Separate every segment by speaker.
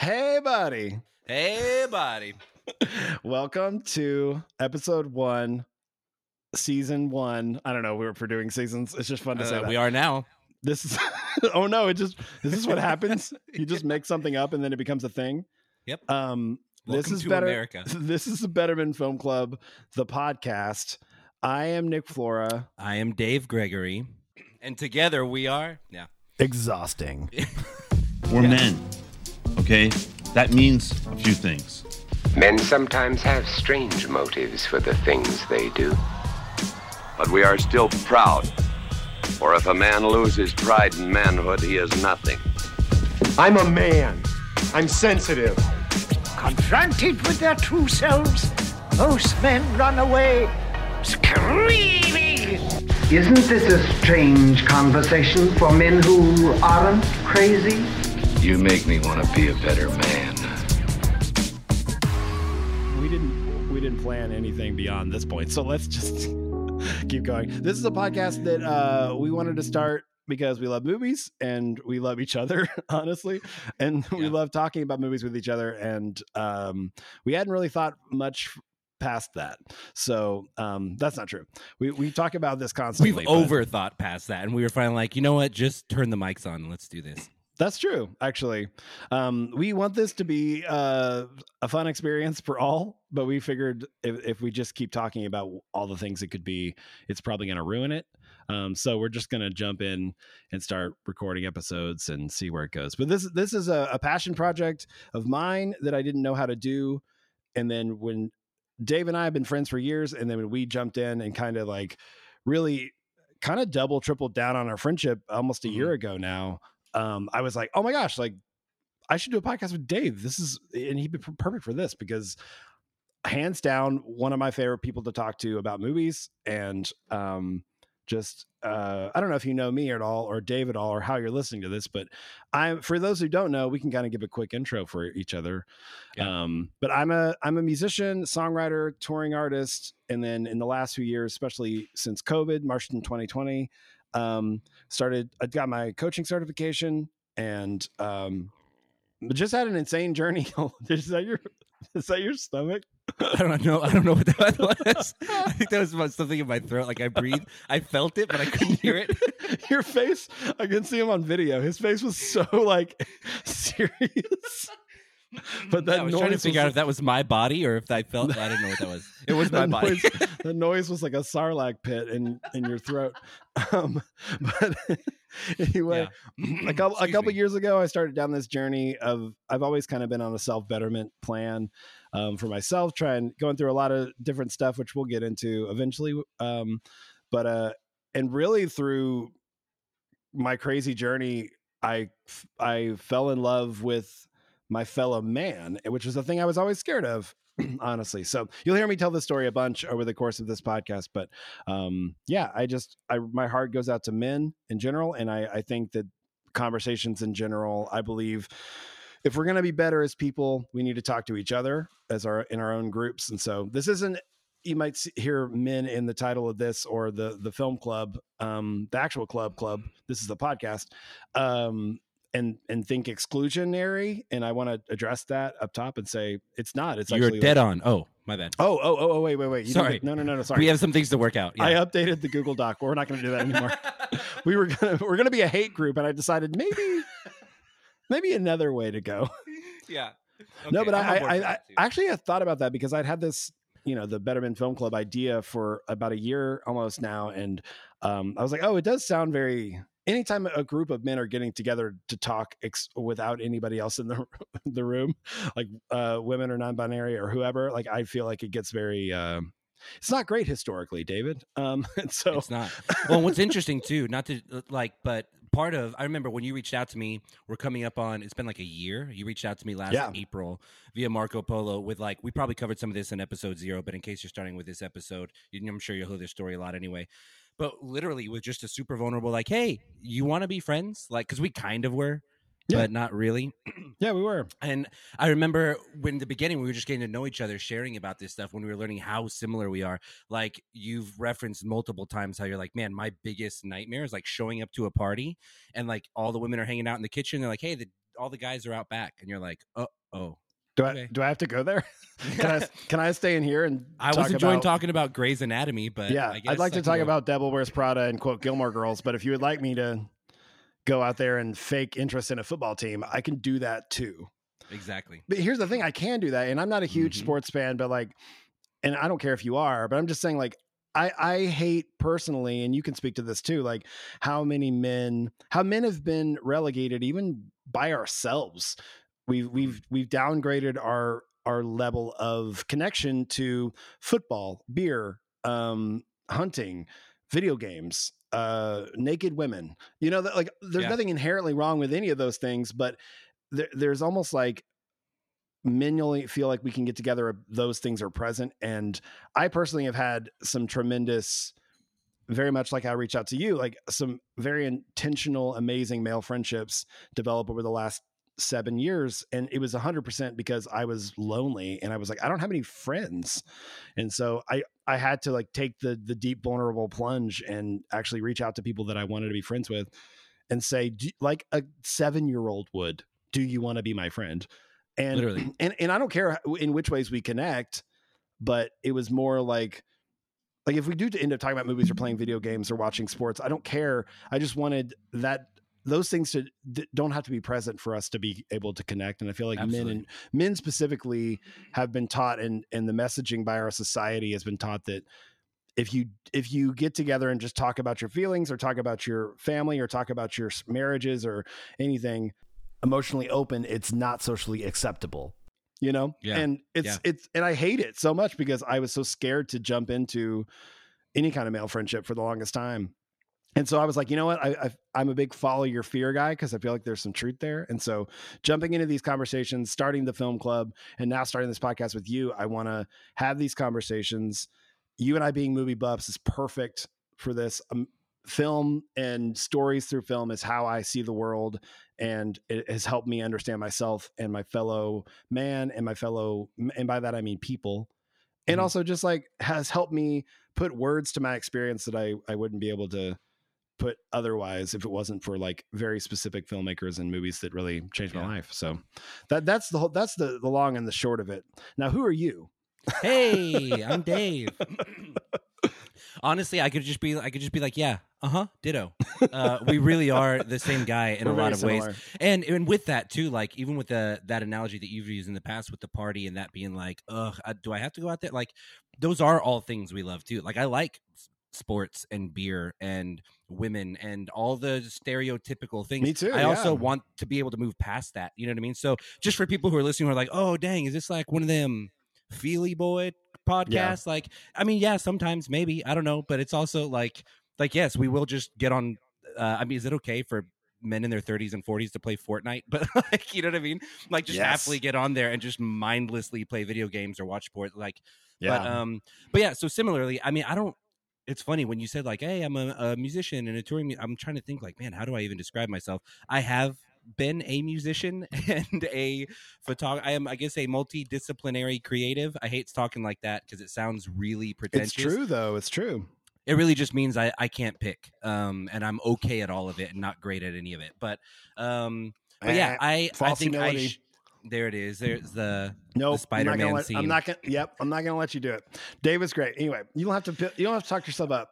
Speaker 1: Hey, buddy.
Speaker 2: Hey, buddy.
Speaker 1: Welcome to episode one, season one. I don't know we're for doing seasons. It's just fun to say
Speaker 2: Uh,
Speaker 1: that.
Speaker 2: we are now.
Speaker 1: This is, oh no, it just, this is what happens. You just make something up and then it becomes a thing.
Speaker 2: Yep.
Speaker 1: Um,
Speaker 2: Welcome
Speaker 1: this is
Speaker 2: to
Speaker 1: better.
Speaker 2: America.
Speaker 1: This is the Better Men Film Club, the podcast. I am Nick Flora.
Speaker 2: I am Dave Gregory, and together we are. Yeah.
Speaker 1: Exhausting.
Speaker 3: We're men. Okay? That means a few things.
Speaker 4: Men sometimes have strange motives for the things they do.
Speaker 5: But we are still proud. For if a man loses pride in manhood, he is nothing.
Speaker 6: I'm a man. I'm sensitive.
Speaker 7: Confronted with their true selves, most men run away screaming.
Speaker 8: Isn't this a strange conversation for men who aren't crazy?
Speaker 5: You make me want to be a better man.
Speaker 1: we didn't we didn't plan anything beyond this point so let's just keep going this is a podcast that uh we wanted to start because we love movies and we love each other honestly and we love talking about movies with each other and um we hadn't really thought much past that so um that's not true we we talk about this constantly
Speaker 2: We've
Speaker 1: but-
Speaker 2: overthought past that, and we were finally like, you know what? Just turn the mics on and let's do this.
Speaker 1: That's true, actually. Um, we want this to be uh, a fun experience for all, but we figured if, if we just keep talking about all the things it could be, it's probably going to ruin it. Um, so we're just going to jump in and start recording episodes and see where it goes. But this this is a, a passion project of mine that I didn't know how to do, and then when Dave and I have been friends for years, and then when we jumped in and kind of like really kind of double tripled down on our friendship almost a year ago now um, I was like, oh my gosh, like I should do a podcast with Dave. This is, and he'd be perfect for this because hands down, one of my favorite people to talk to about movies. And um, just, uh, I don't know if you know me at all or Dave at all or how you're listening to this, but I'm, for those who don't know, we can kind of give a quick intro for each other.
Speaker 2: Yeah.
Speaker 1: Um, but I'm a, I'm a musician, songwriter, touring artist. And then in the last few years, especially since COVID, March in 2020, um, started i got my coaching certification and um just had an insane journey is that your is that your stomach
Speaker 2: I don't know. I don't know what that was. I think that was about something in my throat. Like I breathed, I felt it, but I couldn't hear it.
Speaker 1: your face i can see him on video his face was so like serious but that
Speaker 2: I was
Speaker 1: noise
Speaker 2: trying to figure
Speaker 1: was,
Speaker 2: out if that was my body or if I felt. I didn't know what that was. It was my body.
Speaker 1: noise, the noise was like a sarlacc pit in in your throat um but anyway a couple a couple
Speaker 2: me.
Speaker 1: years ago i started down this journey of i've always kind of been on a self-betterment plan um, for myself trying going through a lot of different stuff which we'll get into eventually um, but uh and really through my crazy journey I I fell in love with my fellow man which is a thing i was always scared of honestly. So you'll hear me tell this story a bunch over the course of this podcast but um yeah i just i my heart goes out to men in general and i i think that conversations in general i believe if we're going to be better as people we need to talk to each other as our in our own groups and so this isn't you might hear men in the title of this or the the film club um the actual club club this is the podcast um and and think exclusionary and i want to address that up top and say it's not it's
Speaker 2: You're dead
Speaker 1: like-
Speaker 2: on. Oh, my bad.
Speaker 1: oh oh oh oh wait wait wait you
Speaker 2: Sorry.
Speaker 1: no no no no sorry
Speaker 2: We have some things to work out. yeah.
Speaker 1: I updated the Google Doc. We're not going to do that anymore. we were gonna we're gonna be a hate group, and I decided maybe maybe another way to go.
Speaker 2: yeah.
Speaker 1: no, but
Speaker 2: I'm
Speaker 1: I I, I,
Speaker 2: too.
Speaker 1: I thought about that because I'd had this you know the Better Men Film Club idea for about a year almost now, and um, I was like, oh, it does sound very. Anytime a group of men are getting together to talk ex- without anybody else in the the room, like uh, women or non-binary or whoever, like I feel like it gets very. Um, it's not great historically, David. Um, so
Speaker 2: it's not. Well, what's interesting too, not to uh, like, but part of I remember when you reached out to me. We're coming up on. It's been like a year. You reached out to me last
Speaker 1: Yeah.
Speaker 2: April via Marco Polo with like we probably covered some of this in episode zero, but in case you're starting with this episode, I'm sure you'll hear this story a lot anyway. But literally, with just a super vulnerable, like, hey, you want to be friends? Like, because we kind of were,
Speaker 1: Yeah.
Speaker 2: but not really.
Speaker 1: yeah, we were.
Speaker 2: And I remember when the beginning we were just getting to know each other, sharing about this stuff when we were learning how similar we are. Like you've referenced multiple times how you're like, man, my biggest nightmare is like showing up to a party and like all the women are hanging out in the kitchen. They're like, hey, the all the guys are out back, and you're like, oh, oh.
Speaker 1: Do I
Speaker 2: Okay.
Speaker 1: do I have to go there? can I can I stay in here and
Speaker 2: I was enjoying
Speaker 1: about,
Speaker 2: talking about Grey's Anatomy, but
Speaker 1: yeah,
Speaker 2: I guess
Speaker 1: I'd like
Speaker 2: I
Speaker 1: to talk
Speaker 2: go-
Speaker 1: about Devil Wears Prada and quote Gilmore Girls, but if you would like me to go out there and fake interest in a football team, I can do that too.
Speaker 2: exactly.
Speaker 1: But here's the thing, I can do that, and I'm not a huge
Speaker 2: Mhm.
Speaker 1: sports fan, but like, and I don't care if you are, but I'm just saying like. I, I hate personally, and you can speak to this too, like how many men, how men have been relegated even by ourselves. We've we've we've downgraded our our level of connection to football, beer, um, hunting, video games, uh, naked women. You know, like there's
Speaker 2: Yeah.
Speaker 1: nothing inherently wrong with any of those things, but there, there's almost like men only feel like we can get together those things are present. And I personally have had some tremendous, very much like I reach out to you, like some very intentional, amazing male friendships develop over the last seven years. And it was hundred percent because I was lonely and I was like, I don't have any friends. And so I, I had to like take the, the deep vulnerable plunge and actually reach out to people that I wanted to be friends with and say, like a seven year old would, do you want to be my friend? And,
Speaker 2: Literally.
Speaker 1: and, and I don't care in which ways we connect, but it was more like, like if we do end up talking about movies or playing video games or watching sports, I don't care. I just wanted that those things to don't have to be present for us to be able to connect. And I feel like
Speaker 2: Absolutely.
Speaker 1: men and men specifically have been taught, and and the messaging by our society has been taught that if you if you get together and just talk about your feelings or talk about your family or talk about your marriages or anything emotionally open, it's not socially acceptable. You know,
Speaker 2: Yeah.
Speaker 1: and it's
Speaker 2: Yeah.
Speaker 1: it's and I hate it so much because I was so scared to jump into any kind of male friendship for the longest time. And so I was like, you know what? I, I I'm a big follow your fear guy because I feel like there's some truth there. And so jumping into these conversations, starting the film club, and now starting this podcast with you, I want to have these conversations. You and I being movie buffs is perfect for this. Um, film and stories through film is how I see the world, and it has helped me understand myself and my fellow man and my fellow, and by that I mean people, and
Speaker 2: Mhm.
Speaker 1: also just like has helped me put words to my experience that I I wouldn't be able to put otherwise if it wasn't for like very specific filmmakers and movies that really changed my life. So that that's the whole that's the the long and the short of it. Now, who are you?
Speaker 2: Hey, I'm Dave. Honestly, I could just be I could just be like, yeah, uh huh, ditto. Uh, we really are the same guy in
Speaker 1: We're
Speaker 2: a lot of ways. And and with that too, like even with the that analogy that you've used in the past with the party and that being like, ugh, uh, do I have to go out there? Like those are all things we love too. Like I like sports and beer and women and all the stereotypical things.
Speaker 1: Me too,
Speaker 2: I also want to be able to move past that. You know what I mean? So just for people who are listening who are like, oh dang, is this like one of them feely boy podcasts? Like, I mean, yeah, sometimes maybe. I don't know, but it's also like like yes, we will just get on uh, I mean, is it okay for men in their 30s and 40s to play Fortnite? But like, you know what I mean? Like, just
Speaker 1: Yes.
Speaker 2: happily get on there and just mindlessly play video games or watch sport. Like,
Speaker 1: Yeah.
Speaker 2: but um, but yeah. So similarly, I mean, I don't. It's funny when you said like, "Hey, I'm a, a musician and a touring." mu-" I'm trying to think like, man, how do I even describe myself? I have been a musician and a photographer. I am, I guess, a multidisciplinary creative. I hate talking like that because it sounds really pretentious
Speaker 1: it's true though. It's true.
Speaker 2: it really just means I, I can't pick um and i'm okay at all of it and not great at any of it but um but yeah
Speaker 1: Eh,
Speaker 2: i i think i sh- there it is there's the
Speaker 1: Nope,
Speaker 2: the spider-man
Speaker 1: I'm not gonna let,
Speaker 2: scene
Speaker 1: I'm not gonna. Yep, I'm not gonna let you do it. Dave was great. Anyway, you don't have to. You don't have to talk yourself up.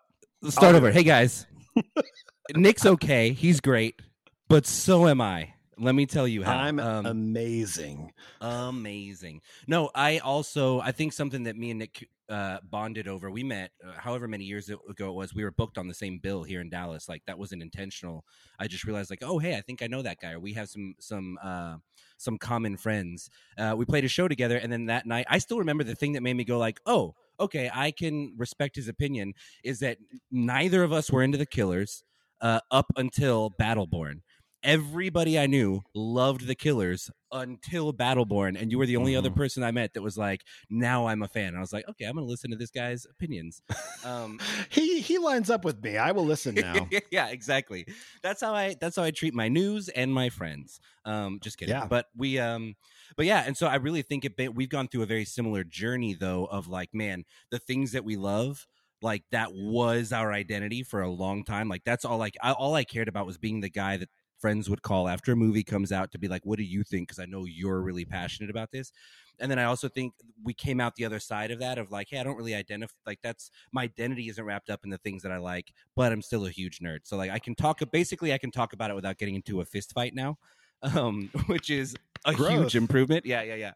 Speaker 2: start
Speaker 1: do
Speaker 2: over hey guys nick's okay he's great but so am i let me tell you how
Speaker 1: I'm
Speaker 2: um,
Speaker 1: amazing.
Speaker 2: amazing no i also i think something that me and nick uh bonded over we met uh, however many years ago it was we were booked on the same bill here in dallas like that wasn't intentional i just realized like oh hey i think i know that guy or we have some some uh some common friends. Uh we played a show together and then that night i still remember the thing that made me go like oh okay i can respect his opinion is that neither of us were into the killers uh up until Battle Born everybody I knew loved the Killers until Battle Born, and you were the only other
Speaker 1: Mhm.
Speaker 2: person I met that was like, "Now I'm a fan." I was like, "Okay, I'm going to listen to this guy's opinions." Um,
Speaker 1: He he lines up with me. I will listen now.
Speaker 2: yeah, exactly. That's how I. That's how I treat my news and my friends. Um, just kidding.
Speaker 1: Yeah.
Speaker 2: But we. Um, but yeah, and so I really think it. We've gone through a very similar journey, though, of like, man, the things that we love. Like that was our identity for a long time. Like that's all. Like I, all I cared about was being the guy that friends would call after a movie comes out to be like, "What do you think?" Because I know you're really passionate about this. And then I also think we came out the other side of that of like, hey, I don't really identify like that's my identity isn't wrapped up in the things that I like, but I'm still a huge nerd. So like I can talk basically I can talk about it without getting into a fist fight now, um, which is a
Speaker 1: Growth.
Speaker 2: huge improvement. Yeah, yeah, yeah.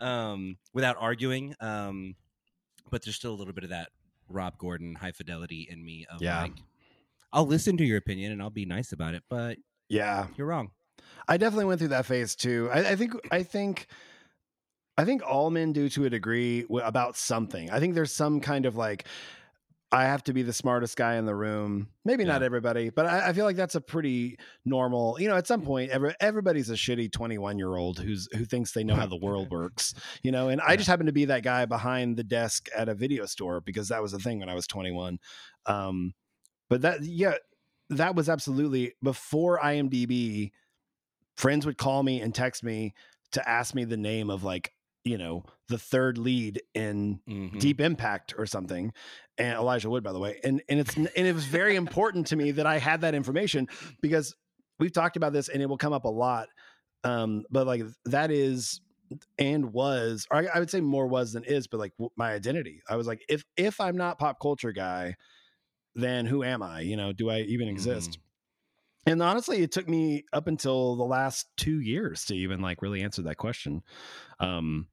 Speaker 2: Um, without arguing. Um, but there's still a little bit of that Rob Gordon high fidelity in me of
Speaker 1: Yeah.
Speaker 2: like I'll listen to your opinion and I'll be nice about it, but
Speaker 1: Yeah,
Speaker 2: you're wrong.
Speaker 1: I definitely went through that phase too. I, I think I think I think all men do to a degree w- about something. I think there's some kind of like I have to be the smartest guy in the room. Maybe not everybody, but I, I feel like that's a pretty normal. You know, at some point, every, everybody's a shitty 21 year old who's who thinks they know how the world works. You know, and I just happened to be that guy behind the desk at a video store because that was a thing when I was 21. Um, but that yeah, that was absolutely before IMDb friends would call me and text me to ask me the name of like you know the third lead in
Speaker 2: Mhm.
Speaker 1: deep impact or something and elijah wood by the way and and it's and it was very important to me that i had that information because we've talked about this and it will come up a lot um but like that is and was or I, I would say more was than is but like w- my identity i was like if if i'm not pop culture guy then who am i you know do i even exist and honestly it took me up until the last two years to even like really answer that question um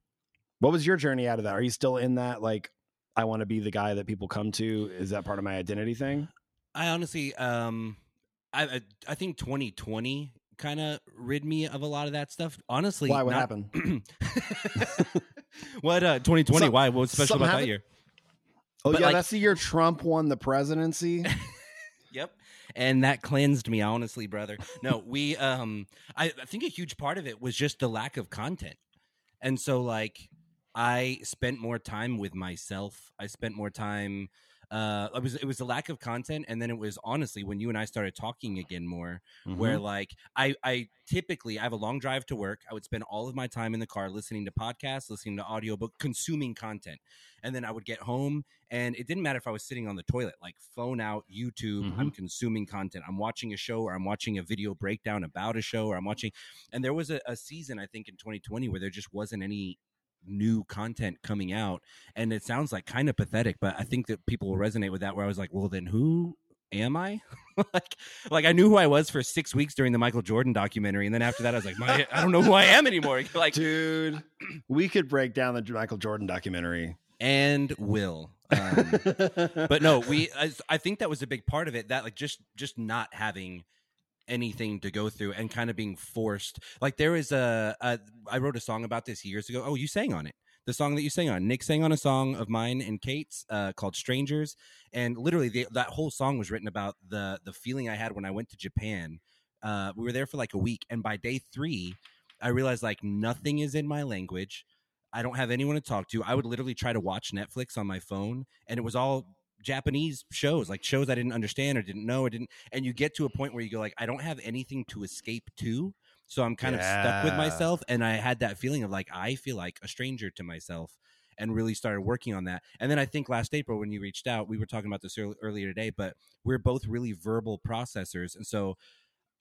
Speaker 1: what was your journey out of that are you still in that like i want to be the guy that people come to is that part of my identity thing
Speaker 2: I honestly, um, I I, think 2020 kind of rid me of a lot of that stuff. Honestly,
Speaker 1: why what
Speaker 2: not-
Speaker 1: happened
Speaker 2: what uh 2020?
Speaker 1: Some-
Speaker 2: why? What was special about that year?
Speaker 1: Oh
Speaker 2: But,
Speaker 1: yeah
Speaker 2: like-
Speaker 1: that's the year trump won the presidency
Speaker 2: Yep. And that cleansed me, honestly, brother. No, we um I, I think a huge part of it was just the lack of content. And so like I spent more time with myself. I spent more time uh it was it was the lack of content and then it was honestly when you and I started talking again more where like I I typically I have a long drive to work. I would spend all of my time in the car listening to podcasts, listening to audiobook, consuming content. And then I would get home and it didn't matter if I was sitting on the toilet, like phone out, YouTube, I'm consuming content. I'm watching a show or I'm watching a video breakdown about a show or I'm watching and there was a, a season I think in 2020 where there just wasn't any new content coming out and it sounds like kind of pathetic but i think that people will resonate with that where i was like well then who am i? Like like i knew who i was for six weeks during the michael jordan documentary and then after that i was like my i don't know who i am anymore. Like
Speaker 1: dude we could break down the michael jordan documentary.
Speaker 2: And will um, but no we I, I think that was a big part of it that like just just not having anything to go through and kind of being forced like there is a, a i wrote a song about this years ago. Oh you sang on it. The song that you sang on. Nick sang on a song of mine and kate's uh, called strangers. And literally the, that whole song was written about the the feeling i had when i went to japan uh, we were there for like a week. And by day three i realized like nothing is in my language. I don't have anyone to talk to. I would literally try to watch Netflix on my phone, and it was all Japanese shows, like shows I didn't understand or didn't know or didn't. And you get to a point where you go like, I don't have anything to escape to, so I'm kind of stuck with myself. And I had that feeling of like I feel like a stranger to myself, and really started working on that. And then I think last April when you reached out, we were talking about this earl- earlier today, but we're both really verbal processors, and so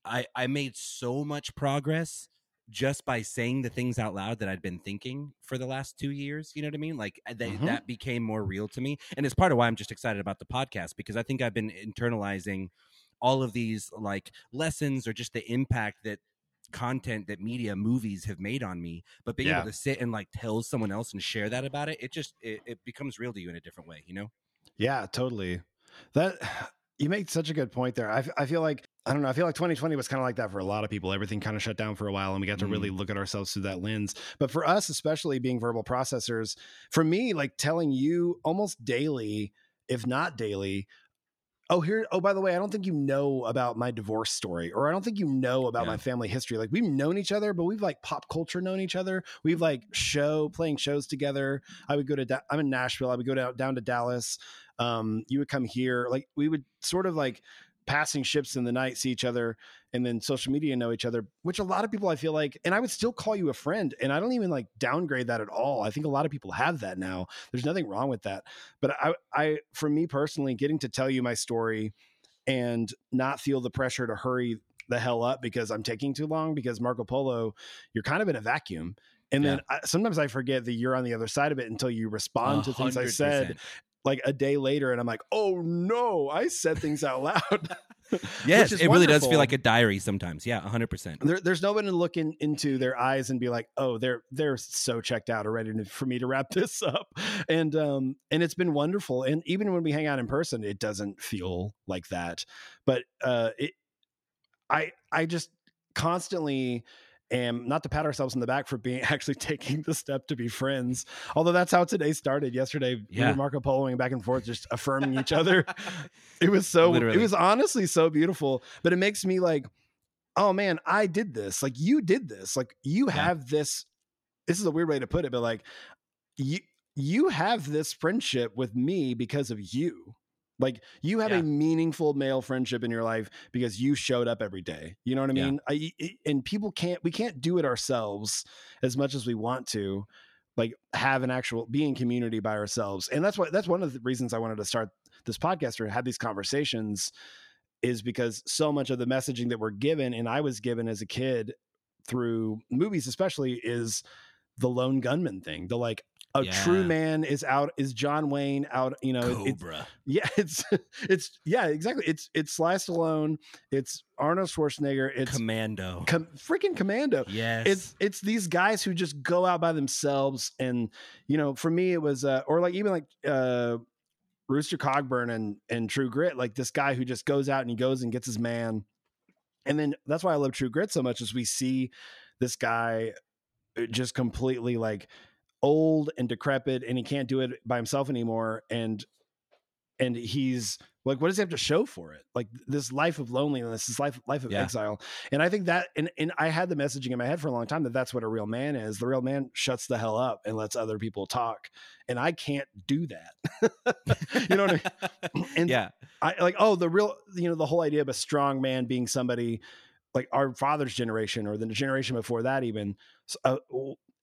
Speaker 2: I I made so much progress just by saying the things out loud that I'd been thinking for the last two years. You know what I mean? Like uh, they,
Speaker 1: Mhm.
Speaker 2: that became more real to me, and it's part of why I'm just excited about the podcast because I think I've been internalizing all of these like lessons or just the impact that content that media movies have made on me but being
Speaker 1: Yeah.
Speaker 2: able to sit and like tell someone else and share that about it it just it, it becomes real to you in a different way you know
Speaker 1: Yeah, totally. That you make such a good point there. I, f- I feel like I don't know. I feel like 2020 was kind of like that for a lot of people. Everything kind of shut down for a while, and we got to really look at ourselves through that lens. But for us, especially being verbal processors, for me, like telling you almost daily, if not daily. Oh, here. Oh, by the way, I don't think you know about my divorce story, or I don't think you know about
Speaker 2: Yeah.
Speaker 1: my family history. Like we've known each other, but we've like pop culture known each other. We've like show playing shows together. I would go to. Da- I'm in Nashville. I would go down down to Dallas um, you would come here like we would sort of like passing ships in the night see each other and then social media know each other which a lot of people i feel like and i would still call you a friend and i don't even like downgrade that at all i think a lot of people have that now there's nothing wrong with that but i i for me personally getting to tell you my story and not feel the pressure to hurry the hell up because I'm taking too long because Marco Polo, you're kind of in a vacuum. And then I, sometimes I forget that you're on the other side of it until you respond to things I said
Speaker 2: 100%.
Speaker 1: Like a day later and I'm like, "Oh no, I said things out loud."
Speaker 2: Yes, it really does feel like a diary sometimes. Yeah, 100%.
Speaker 1: there, there's no one to look in, into their eyes and be like, "Oh, they're they're so checked out already for me to wrap this up." And um and it's been wonderful. And even when we hang out in person, it doesn't feel like that. But uh, it, I I just constantly am not to pat ourselves on the back for being actually taking the step to be friends. Although that's how today started. Yesterday, we
Speaker 2: Yeah.
Speaker 1: were Marco Poloing back and forth, just affirming each other. It was so.
Speaker 2: Literally.
Speaker 1: It was honestly so beautiful. But it makes me like, oh man, I did this. Like you did this. Like you have this. This is a weird way to put it, but like you you have this friendship with me because of you. Like you have
Speaker 2: Yeah.
Speaker 1: a meaningful male friendship in your life because you showed up every day. You know what I mean? I, I- and people can't we can't do it ourselves as much as we want to. Like have an actual be in community by ourselves, and that's why that's one of the reasons I wanted to start this podcast or have these conversations is because so much of the messaging that we're given and I was given as a kid through movies especially is the lone gunman thing. The like a true man is out is John Wayne out, you know, it- it's
Speaker 2: Cobra.
Speaker 1: yeah, it's it's yeah, exactly. It's it's Sly Stallone, it's Arnold Schwarzenegger, it's
Speaker 2: Commando.
Speaker 1: com- freaking Commando.
Speaker 2: yes.
Speaker 1: It's it's these guys who just go out by themselves, and you know, for me, it was uh, or like even like uh, Rooster Cogburn and and True Grit, like this guy who just goes out and he goes and gets his man, and then that's why I love True Grit so much is we see this guy uh, just completely like old and decrepit, and he can't do it by himself anymore, and and he's like what does he have to show for it? Like this life of loneliness this life life of
Speaker 2: Yeah.
Speaker 1: exile. And i think that and, and i had the messaging in my head for a long time that that's what a real man is. The real man shuts the hell up and lets other people talk and i can't do that. You know what i mean? And
Speaker 2: yeah.
Speaker 1: I like oh the real you know the whole idea of a strong man being somebody like our father's generation or the generation before that even uh,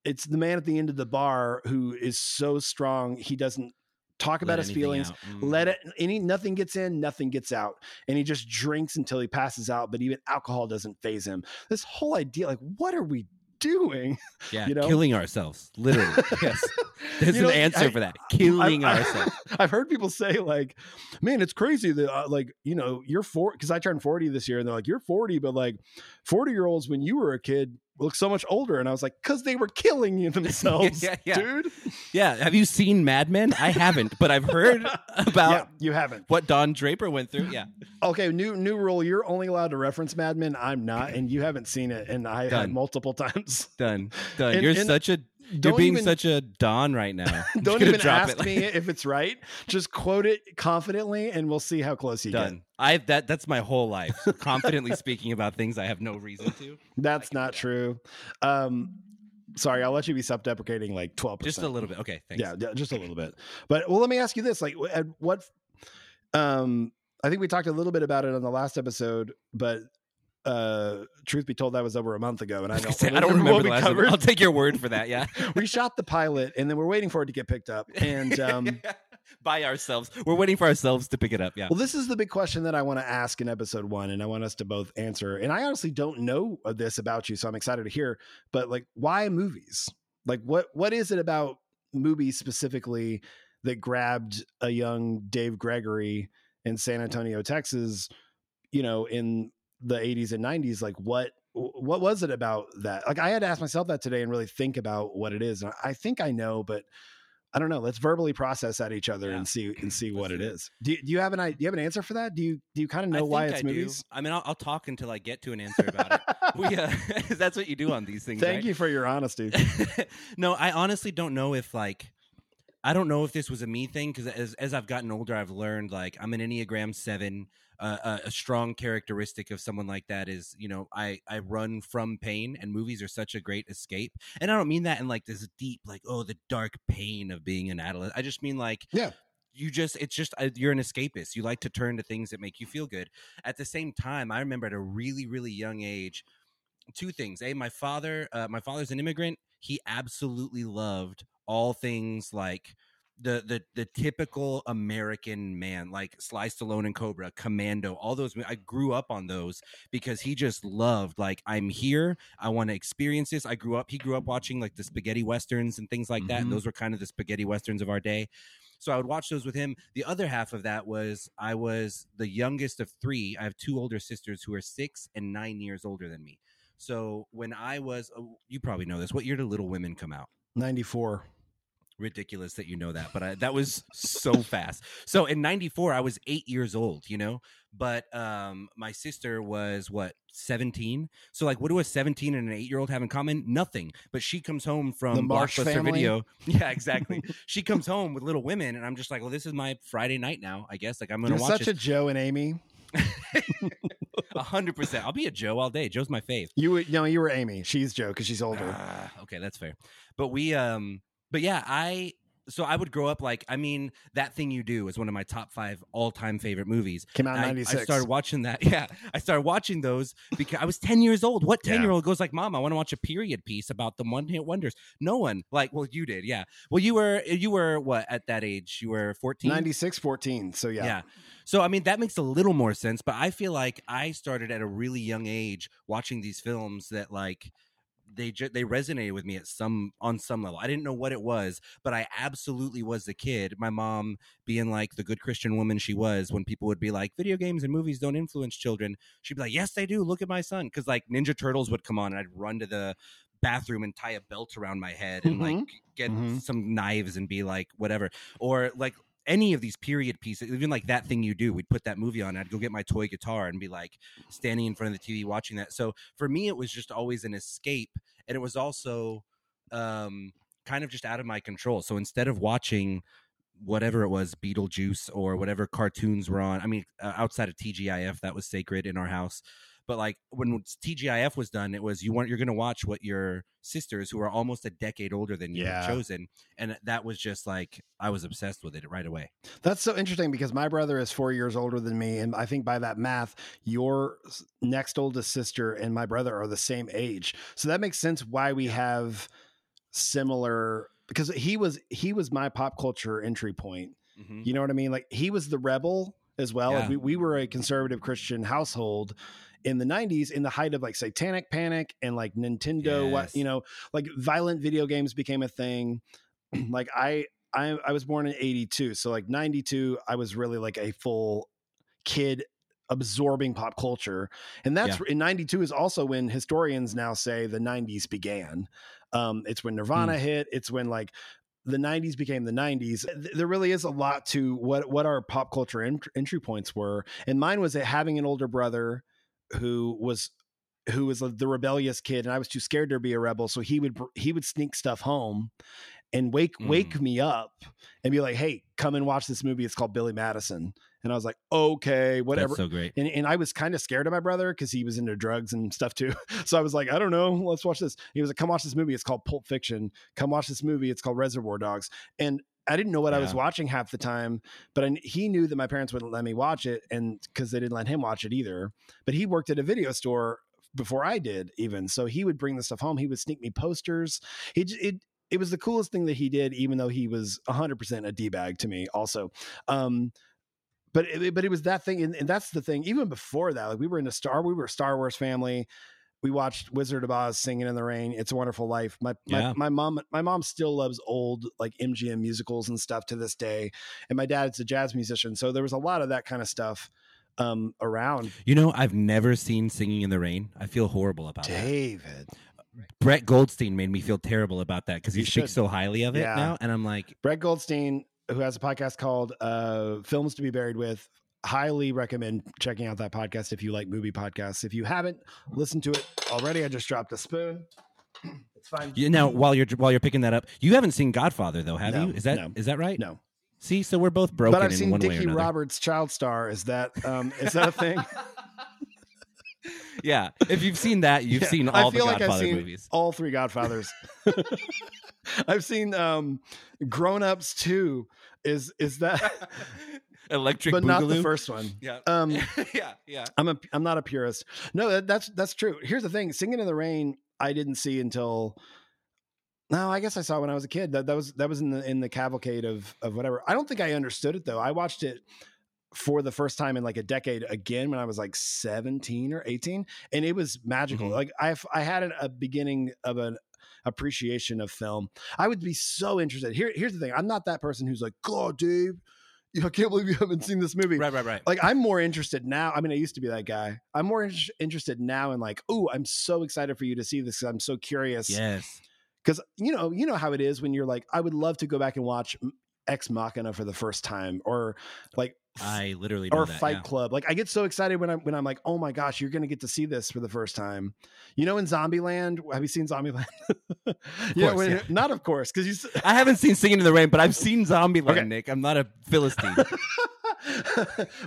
Speaker 1: it's the man at the end of the bar who is so strong he doesn't talk about
Speaker 2: Let
Speaker 1: his feelings
Speaker 2: out.
Speaker 1: let
Speaker 2: Mm.
Speaker 1: it any nothing gets in nothing gets out and he just drinks until he passes out but even alcohol doesn't phase him this whole idea like what are we doing
Speaker 2: Yeah,
Speaker 1: you know?
Speaker 2: killing ourselves. Literally. yes. There's
Speaker 1: You know,
Speaker 2: an answer
Speaker 1: I-
Speaker 2: for that. Killing
Speaker 1: I've-
Speaker 2: ourselves.
Speaker 1: I've heard people say like, "Man, it's crazy that uh, like you know you're four because I turned forty this year, and they're like, you're forty, but like forty year olds when you were a kid look so much older." And I was like, "Cause they were killing you themselves,
Speaker 2: Yeah, yeah.
Speaker 1: dude."
Speaker 2: Yeah. Have you seen Mad Men? I haven't, but I've heard about
Speaker 1: yeah, you haven't.
Speaker 2: what Don Draper went through. Yeah.
Speaker 1: Okay, new new rule: you're only allowed to reference Mad Men. I'm not, and you haven't seen it, and I have
Speaker 2: Done.
Speaker 1: multiple times.
Speaker 2: Done. Done.
Speaker 1: And-
Speaker 2: you're
Speaker 1: and
Speaker 2: such a you're being
Speaker 1: even-
Speaker 2: such a Don right now. I'm
Speaker 1: Don't even ask
Speaker 2: it.
Speaker 1: me if it's right. Just quote it confidently, and we'll see how close you get.
Speaker 2: I that that's my whole life. Confidently speaking about things I have no reason to.
Speaker 1: That's not true. Um, sorry, I'll let you be self-deprecating like twelve percent.
Speaker 2: Just a little bit. Okay, thanks.
Speaker 1: Yeah, yeah, just a little bit. But well, let me ask you this: like, at what? Um, I think we talked a little bit about it on the last episode, but uh, truth be told, that was over a month ago, and I don't.
Speaker 2: I don't
Speaker 1: what
Speaker 2: remember
Speaker 1: we covered.
Speaker 2: I'll take your word for that. Yeah.
Speaker 1: we shot the pilot, and then we're waiting for it to get picked up. And um,
Speaker 2: by ourselves, we're waiting for ourselves to pick it up. Yeah.
Speaker 1: well, this is the big question that I want to ask in episode one, and I want us to both answer. And I honestly don't know of this about you, so I'm excited to hear. But like, why movies? Like, what what is it about movies specifically that grabbed a young Dave Gregory in San Antonio, Texas? You know, in the 80s and 90s. Like, what what was it about that? Like, I had to ask myself that today and really think about what it is. And I think I know, but I don't know. Let's verbally process at each other
Speaker 2: Yeah.
Speaker 1: and see and see what it. is. Do you, do you have an i- do you have an answer for that? Do you do you kind of know why it's
Speaker 2: I
Speaker 1: movies?
Speaker 2: Do. I mean, I'll, I'll talk until I get to an answer about it. We, uh, that's what you do on these things.
Speaker 1: Thank
Speaker 2: right?
Speaker 1: you for your honesty.
Speaker 2: no, I honestly don't know if like I don't know if this was a me thing because as as I've gotten older, I've learned like I'm an Enneagram Seven. Uh, a, a strong characteristic of someone like that is, you know, I I run from pain, and movies are such a great escape. And I don't mean that in like this deep, like oh, the dark pain of being an adolescent. I just mean like
Speaker 1: Yeah.
Speaker 2: you just it's just uh, you're an escapist. You like to turn to things that make you feel good. At the same time, I remember at a really really young age, two things. A, my father, uh, my father's an immigrant. He absolutely loved all things like the the the typical American man, like Sly Stallone and Cobra, Commando, all those. I grew up on those because he just loved like I'm here. I want to experience this. I grew up. He grew up watching like the spaghetti westerns and things like that.
Speaker 1: Mhm.
Speaker 2: And those were kind of the spaghetti westerns of our day. So I would watch those with him. The other half of that was I was the youngest of three. I have two older sisters who are six and nine years older than me. So when I was, oh, you probably know this. What year did Little Women come out?
Speaker 1: 94.
Speaker 2: Ridiculous that you know that, but I, that was so fast. So in '94, I was eight years old, you know, but um, my sister was what 17. So like, what do a 17 and an eight year old have in common? Nothing. But she comes home from
Speaker 1: The March
Speaker 2: Blockbuster
Speaker 1: family?
Speaker 2: Video. Yeah, exactly. she comes home with Little Women, and I'm just like, well, this is my Friday night now. I guess like I'm gonna
Speaker 1: You're
Speaker 2: watch
Speaker 1: such a. Jo and Amy.
Speaker 2: A hundred percent. I'll be a Jo all day. Jo's my fave.
Speaker 1: You would- no, you were Amy. She's Joe because she's older.
Speaker 2: Ah, okay, that's fair. But we um but yeah, I so I would grow up like I mean that thing you do is one of my top 5 all-time favorite movies.
Speaker 1: Came out in
Speaker 2: I-
Speaker 1: '96.
Speaker 2: I, started watching that. Yeah, I started watching those because I was 10 years old. What
Speaker 1: Yeah.
Speaker 2: 10-year-old goes like, "Mom, I want to watch a period piece about the one-hit wonders." No one. Like, well, you did. Yeah. Well, you were you were what at that age? You were 14?
Speaker 1: 96, 14. So yeah.
Speaker 2: Yeah. So I mean that makes a little more sense, but I feel like I started at a really young age watching these films that like they ju- they resonated with me at some on some level. I didn't know what it was, but I absolutely was the kid. My mom being like the good Christian woman she was when people would be like video games and movies don't influence children. She'd be like, "Yes, they do. Look at my son." Cuz like Ninja Turtles would come on and I'd run to the bathroom and tie a belt around my head and like get
Speaker 1: Mhm.
Speaker 2: some knives and be like whatever. Or like any of these period pieces, even like that thing you do, we'd put that movie on. I'd go get my toy guitar and be like standing in front of the TV watching that. So for me, it was just always an escape, and it was also um, kind of just out of my control. So instead of watching whatever it was, Beetlejuice or whatever cartoons were on, I mean, uh, outside of TGIF, that was sacred in our house. But like when TGIF was done, it was you want you're going to watch what your sisters, who are almost a decade older than you, have chosen, and that was just like I was obsessed with it right away.
Speaker 1: That's so interesting because my brother is four years older than me. And I think by that math, your next oldest sister and my brother are the same age. So that makes sense why we have similar because he was he was my pop culture entry point.
Speaker 2: Mhm.
Speaker 1: You know what I mean? Like he was the rebel as well. Like we, we were a conservative Christian household in the 90s in the height of like satanic panic and like Nintendo, what
Speaker 2: Yes.
Speaker 1: you know, like violent video games became a thing. like I I I was born in 82, so like 92 I was really like a full kid absorbing pop culture. And that's in 92 is also when historians now say the 90s began. Um it's when Nirvana hit, it's when like the 90s became the 90s there really is a lot to what what our pop culture entry points were and mine was that having an older brother who was who was uh, the rebellious kid and i was too scared to be a rebel so he would he would sneak stuff home and wake wake mm. me up and be like hey come and watch this movie it's called billy madison and i was like okay whatever
Speaker 2: That's so great.
Speaker 1: and, and I was kind of scared of my brother because he was into drugs and stuff too. So I was like, I don't know, let's watch this. He was like, come watch this movie. It's called Pulp Fiction. Come watch this movie. It's called Reservoir Dogs. And I didn't know what I was watching half the time, but I, he knew that my parents wouldn't let me watch it, and because they didn't let him watch it either. But he worked at a video store before I did, even. So he would bring the stuff home. He would sneak me posters. He it it was the coolest thing that he did, even though he was 100% a d bag to me. Also, um, but it, but it was that thing, and, and that's the thing. Even before that, like we were in a Star, we were a Star Wars family. We watched Wizard of Oz, Singing in the Rain, It's a Wonderful Life. My
Speaker 2: Yeah.
Speaker 1: my, my mom my mom still loves old like MGM musicals and stuff to this day, and my dad's a jazz musician, so there was a lot of that kind of stuff um, around.
Speaker 2: You know, I've never seen Singing in the Rain. I feel horrible about that.
Speaker 1: David,
Speaker 2: Brett Goldstein made me feel terrible about that because he
Speaker 1: You
Speaker 2: speaks so highly of it
Speaker 1: Yeah.
Speaker 2: now, and I'm like,
Speaker 1: Brett Goldstein, who has a podcast called uh, Films to Be Buried With, highly recommend checking out that podcast if you like movie podcasts. If you haven't listened to it already, I just dropped a spoon. It's fine.
Speaker 2: you know, while you're while you're picking that up, you haven't seen Godfather though, have
Speaker 1: No,
Speaker 2: you? Is that is
Speaker 1: no.
Speaker 2: that right?
Speaker 1: No,
Speaker 2: See, so we're both broken
Speaker 1: but I've seen
Speaker 2: one way or
Speaker 1: Dickie. Roberts' Child Star. Is that um, is that a thing?
Speaker 2: Yeah, if you've seen that, you've
Speaker 1: Yeah,
Speaker 2: seen all the
Speaker 1: feel like
Speaker 2: Godfather
Speaker 1: I've seen
Speaker 2: movies.
Speaker 1: all three Godfathers. I've seen um, Grown Ups too. Is is that?
Speaker 2: Electric
Speaker 1: but not the first one.
Speaker 2: Yeah,
Speaker 1: Um,
Speaker 2: yeah, yeah.
Speaker 1: I'm a I'm not a purist. No, that, that's that's true. Here's the thing: Singing in the Rain, I didn't see until No, I guess I saw when I was a kid. That that was that was in the in the cavalcade of of whatever. I don't think I understood it though. I watched it for the first time in like a decade again when I was like 17 or 18 and it was magical.
Speaker 2: Mhm.
Speaker 1: Like I I had an, a beginning of an appreciation of film. I would be so interested. Here here's the thing. I'm not that person who's like, "God, know, I can't believe you haven't seen this movie."
Speaker 2: Right, right, right.
Speaker 1: like I'm more interested now. I mean, I used to be that guy. I'm more in- interested now in like, oh, I'm so excited for you to see this. I'm so curious
Speaker 2: yes.
Speaker 1: because you know, you know how it is when you're like, I would love to go back and watch Ex Machina for the first time, or like,
Speaker 2: I literally
Speaker 1: or
Speaker 2: that,
Speaker 1: Fight
Speaker 2: yeah.
Speaker 1: Club. Like, I get so excited when I'm when I'm like, oh my gosh, you're gonna get to see this for the first time. You know, in Zombieland, have you seen Zombieland? yeah,
Speaker 2: course,
Speaker 1: when,
Speaker 2: yeah.
Speaker 1: not of course, because you.
Speaker 2: I haven't seen Singing in the Rain, but I've seen Zombieland,
Speaker 1: Okay.
Speaker 2: Nick. I'm not a Philistine.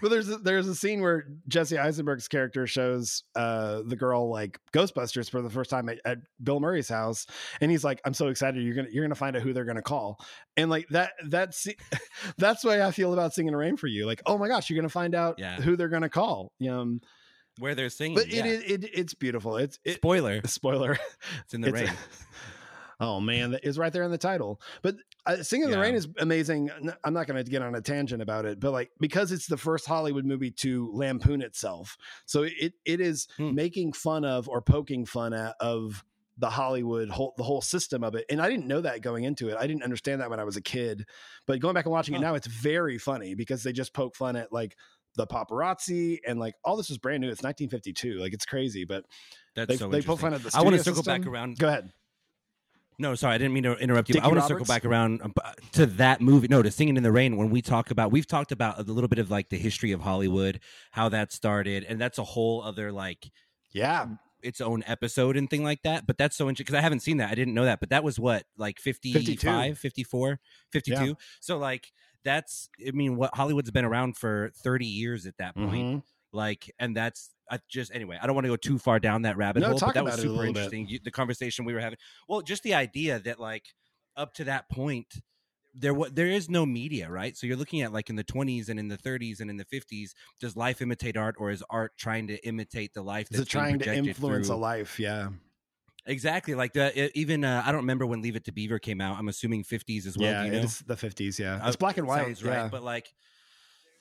Speaker 1: but there's a, there's a scene where Jesse Eisenberg's character shows uh, the girl like Ghostbusters for the first time at, at Bill Murray's house, and he's like, "I'm so excited! You're gonna you're gonna find out who they're gonna call." And like that that's that's the way I feel about Singing Rain for you. Like, oh my gosh, you're gonna find out
Speaker 2: Yeah.
Speaker 1: who they're gonna call. Um,
Speaker 2: Where they're singing.
Speaker 1: but
Speaker 2: yeah.
Speaker 1: it is it, it's beautiful. It's it,
Speaker 2: Spoiler.
Speaker 1: spoiler.
Speaker 2: It's in the
Speaker 1: It's-
Speaker 2: rain.
Speaker 1: Oh man, that is right there in the title. But uh, Singing in the Rain is amazing. I'm not going to get on a tangent about it, but like because it's the first Hollywood movie to lampoon itself, so it it is
Speaker 2: Hmm.
Speaker 1: making fun of or poking fun at of the Hollywood whole the whole system of it. And I didn't know that going into it. I didn't understand that when I was a kid. But going back and watching it now, it's very funny because they just poke fun at like the paparazzi and like all this was brand new. It's 1952. Like it's crazy, but
Speaker 2: That's
Speaker 1: they,
Speaker 2: so
Speaker 1: they poke fun at the.
Speaker 2: I want to circle back around.
Speaker 1: Go ahead.
Speaker 2: No, sorry, I didn't mean to interrupt you. but I want to circle back around um, to that movie. No, to Singing in the Rain. When we talk about, we've talked about a little bit of like the history of Hollywood, how that started, and that's a whole other like
Speaker 1: Yeah,
Speaker 2: its own episode and thing like that. But that's so interesting because I haven't seen that. I didn't know that. But that was what like 55, 54, 52.
Speaker 1: Yeah.
Speaker 2: So like that's I mean what Hollywood's been around for 30 years at that point.
Speaker 1: Mhm.
Speaker 2: Like and that's I just anyway, I don't want to go too far down that rabbit
Speaker 1: No,
Speaker 2: hole,
Speaker 1: talk
Speaker 2: but that was
Speaker 1: about it a
Speaker 2: super interesting. You, the conversation we were having. Well, just the idea that like up to that point there was there is no media, right? So you're looking at like in the 20s and in the 30s and in the 50s, does life imitate art or is art trying to imitate the life
Speaker 1: Is
Speaker 2: that's
Speaker 1: trying to influence a life? Yeah.
Speaker 2: Exactly. Like the even uh, I don't remember when Leave It to Beaver came out. I'm assuming 50s as well.
Speaker 1: yeah,
Speaker 2: you know?
Speaker 1: it's the 50s. Yeah.
Speaker 2: Uh,
Speaker 1: It's black and white.
Speaker 2: sounds
Speaker 1: yeah.
Speaker 2: right. But like,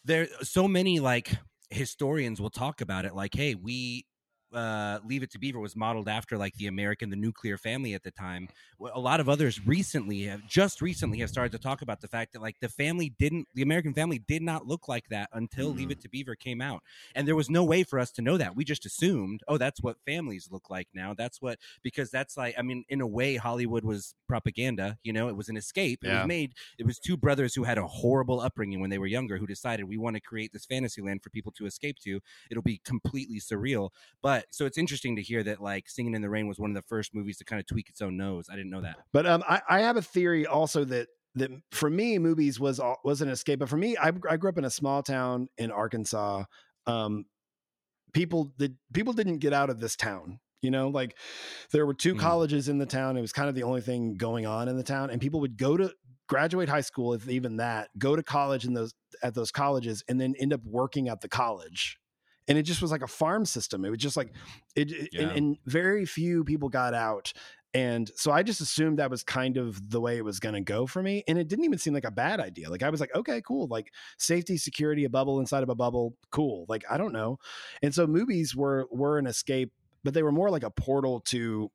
Speaker 2: there so many like historians will talk about it. Like, hey, we uh, Leave It to Beaver was modeled after like the American, the nuclear family at the time. A lot of others recently have just recently have started to talk about the fact that like the family didn't, the American family did not look like that until Leave It to Beaver came out, and there was no way for us to know that. We just assumed, oh, that's what families look like now. That's what because that's like, I mean, in a way, Hollywood was propaganda. You know, it was an escape. It
Speaker 1: Yeah.
Speaker 2: was made it was two brothers who had a horrible upbringing when they were younger who decided we want to create this fantasy land for people to escape to. It'll be completely surreal. But so it's interesting to hear that like Singing in the Rain was one of the first movies to kind of tweak its own nose. I didn't know that.
Speaker 1: But um, I, I have a theory also that that for me, movies was was an escape. But for me, I, I grew up in a small town in Arkansas. Um, people did people didn't get out of this town. You know, like there were two
Speaker 2: Mm.
Speaker 1: colleges in the town. It was kind of the only thing going on in the town, and people would go to graduate high school, if even that, go to college in those at those colleges, and then end up working at the college. And it just was like a farm system. It was just like it, it-
Speaker 2: Yeah.
Speaker 1: and, and very few people got out. And so I just assumed that was kind of the way it was going to go for me. And it didn't even seem like a bad idea. Like I was like, okay, cool. Like safety, security, a bubble inside of a bubble. Cool. Like, I don't know. And so movies were, were an escape, but they were more like a portal to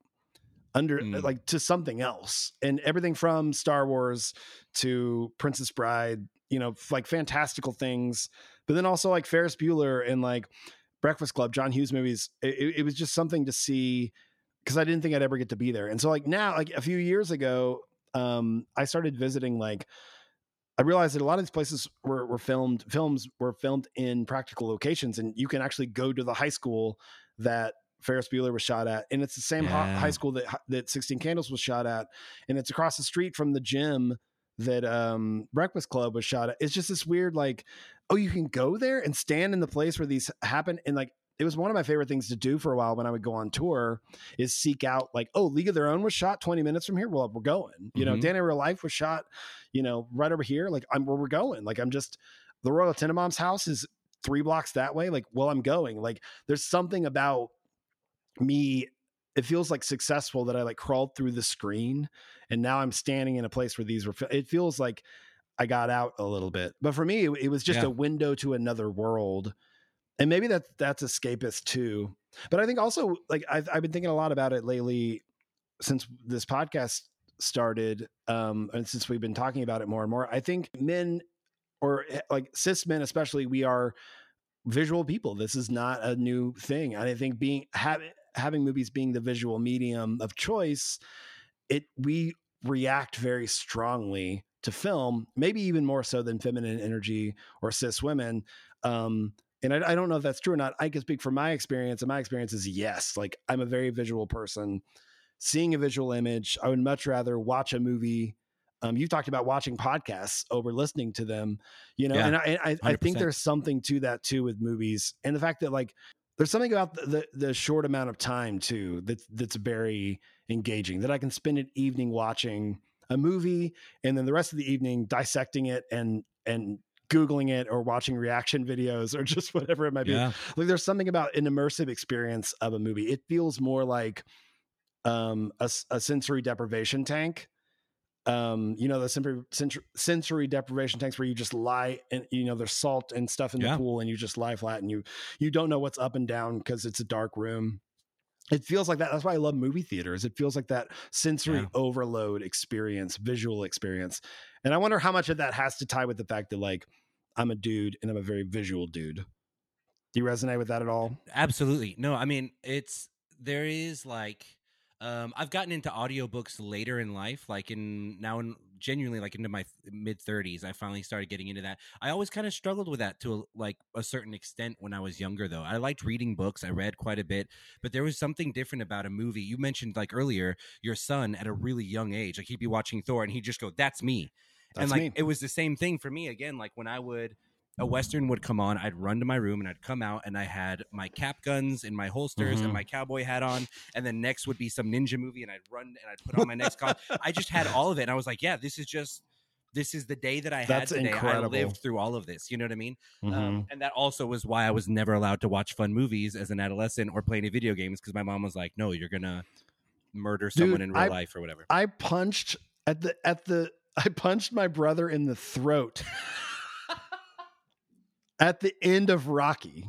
Speaker 1: under
Speaker 2: Mm.
Speaker 1: like to something else and everything from Star Wars to Princess Bride, you know, like fantastical things, but then also like Ferris Bueller and like Breakfast Club, John Hughes movies. It, it- was just something to see because I didn't think I'd ever get to be there. And so like now, like a few years ago, um, I started visiting like I realized that a lot of these places were, were filmed films were filmed in practical locations, and you can actually go to the high school that Ferris Bueller was shot at, and it's the same
Speaker 2: Yeah.
Speaker 1: high school that that Sixteen Candles was shot at, and it's across the street from the gym that um Breakfast Club was shot at. It's just this weird like, oh, you can go there and stand in the place where these happen, and like it was one of my favorite things to do for a while when I would go on tour is seek out like, oh, League of Their Own was shot 20 minutes from here. Well, we're going. You know,
Speaker 2: Mhm.
Speaker 1: Dan in Real Life was shot, you know, right over here. Like I'm where we're going. Like I'm just the Royal Tenenbaums house is three blocks that way. Like, well, I'm going. Like there's something about me it feels like successful that I like crawled through the screen and now I'm standing in a place where these were. It feels like I got out a little bit, but for me, it, it was just
Speaker 2: Yeah.
Speaker 1: a window to another world, and maybe that that's escapist too. But I think also like I've I've been thinking a lot about it lately since this podcast started, um, and since we've been talking about it more and more. I think men or eh, like cis men especially we are visual people this is not a new thing and i think being having having movies being the visual medium of choice it we react very strongly to film maybe even more so than feminine energy or cis women um and I, I don't know if that's true or not. I can speak from my experience and my experience is yes like i'm a very visual person. Seeing a visual image i would much rather watch a movie um, you talked about watching podcasts over listening to them you know
Speaker 2: Yeah,
Speaker 1: and I, I, I think there's something to that too with movies and the fact that like there's something about the, the, the short amount of time too that's that's very engaging that i can spend an evening watching a movie and then the rest of the evening dissecting it and and googling it or watching reaction videos or just whatever it might be
Speaker 2: Yeah.
Speaker 1: like there's something about an immersive experience of a movie it feels more like um a, a sensory deprivation tank um you know the sensory, sensory sensory deprivation tanks where you just lie and you know there's salt and stuff in
Speaker 2: Yeah.
Speaker 1: the pool and you just lie flat and you you don't know what's up and down because it's a dark room it feels like that that's why i love movie theaters it feels like that sensory
Speaker 2: Yeah.
Speaker 1: overload experience visual experience and i wonder how much of that has to tie with the fact that like i'm a dude and i'm a very visual dude do you resonate with that at all
Speaker 2: Absolutely. No, I mean, it's there is like um I've gotten into audiobooks later in life, like in now in genuinely like into my mid 30s. I finally started getting into that. I always kind of struggled with that to a, like a certain extent when I was younger though. I liked reading books. I read quite a bit, but there was something different about a movie. You mentioned like earlier your son at a really young age. Like he'd be watching Thor and he'd just go, "That's me." and like
Speaker 1: me.
Speaker 2: it was the same thing for me again like when i would a western would come on i'd run to my room and i'd come out and i had my cap guns in my holsters
Speaker 1: Mhm.
Speaker 2: and my cowboy hat on and then next would be some ninja movie and i'd run and i'd put on my next con i just had all of it and i was like yeah this is just this is the day that i had
Speaker 1: That's
Speaker 2: today
Speaker 1: incredible.
Speaker 2: i lived through all of this you know what i mean
Speaker 1: Mm-hmm.
Speaker 2: um, and that also was why i was never allowed to watch fun movies as an adolescent or play any video games because my mom was like no you're gonna murder someone
Speaker 1: Dude,
Speaker 2: in real
Speaker 1: I-
Speaker 2: life or whatever
Speaker 1: I punched at the at the I punched my brother in the throat at the end of Rocky.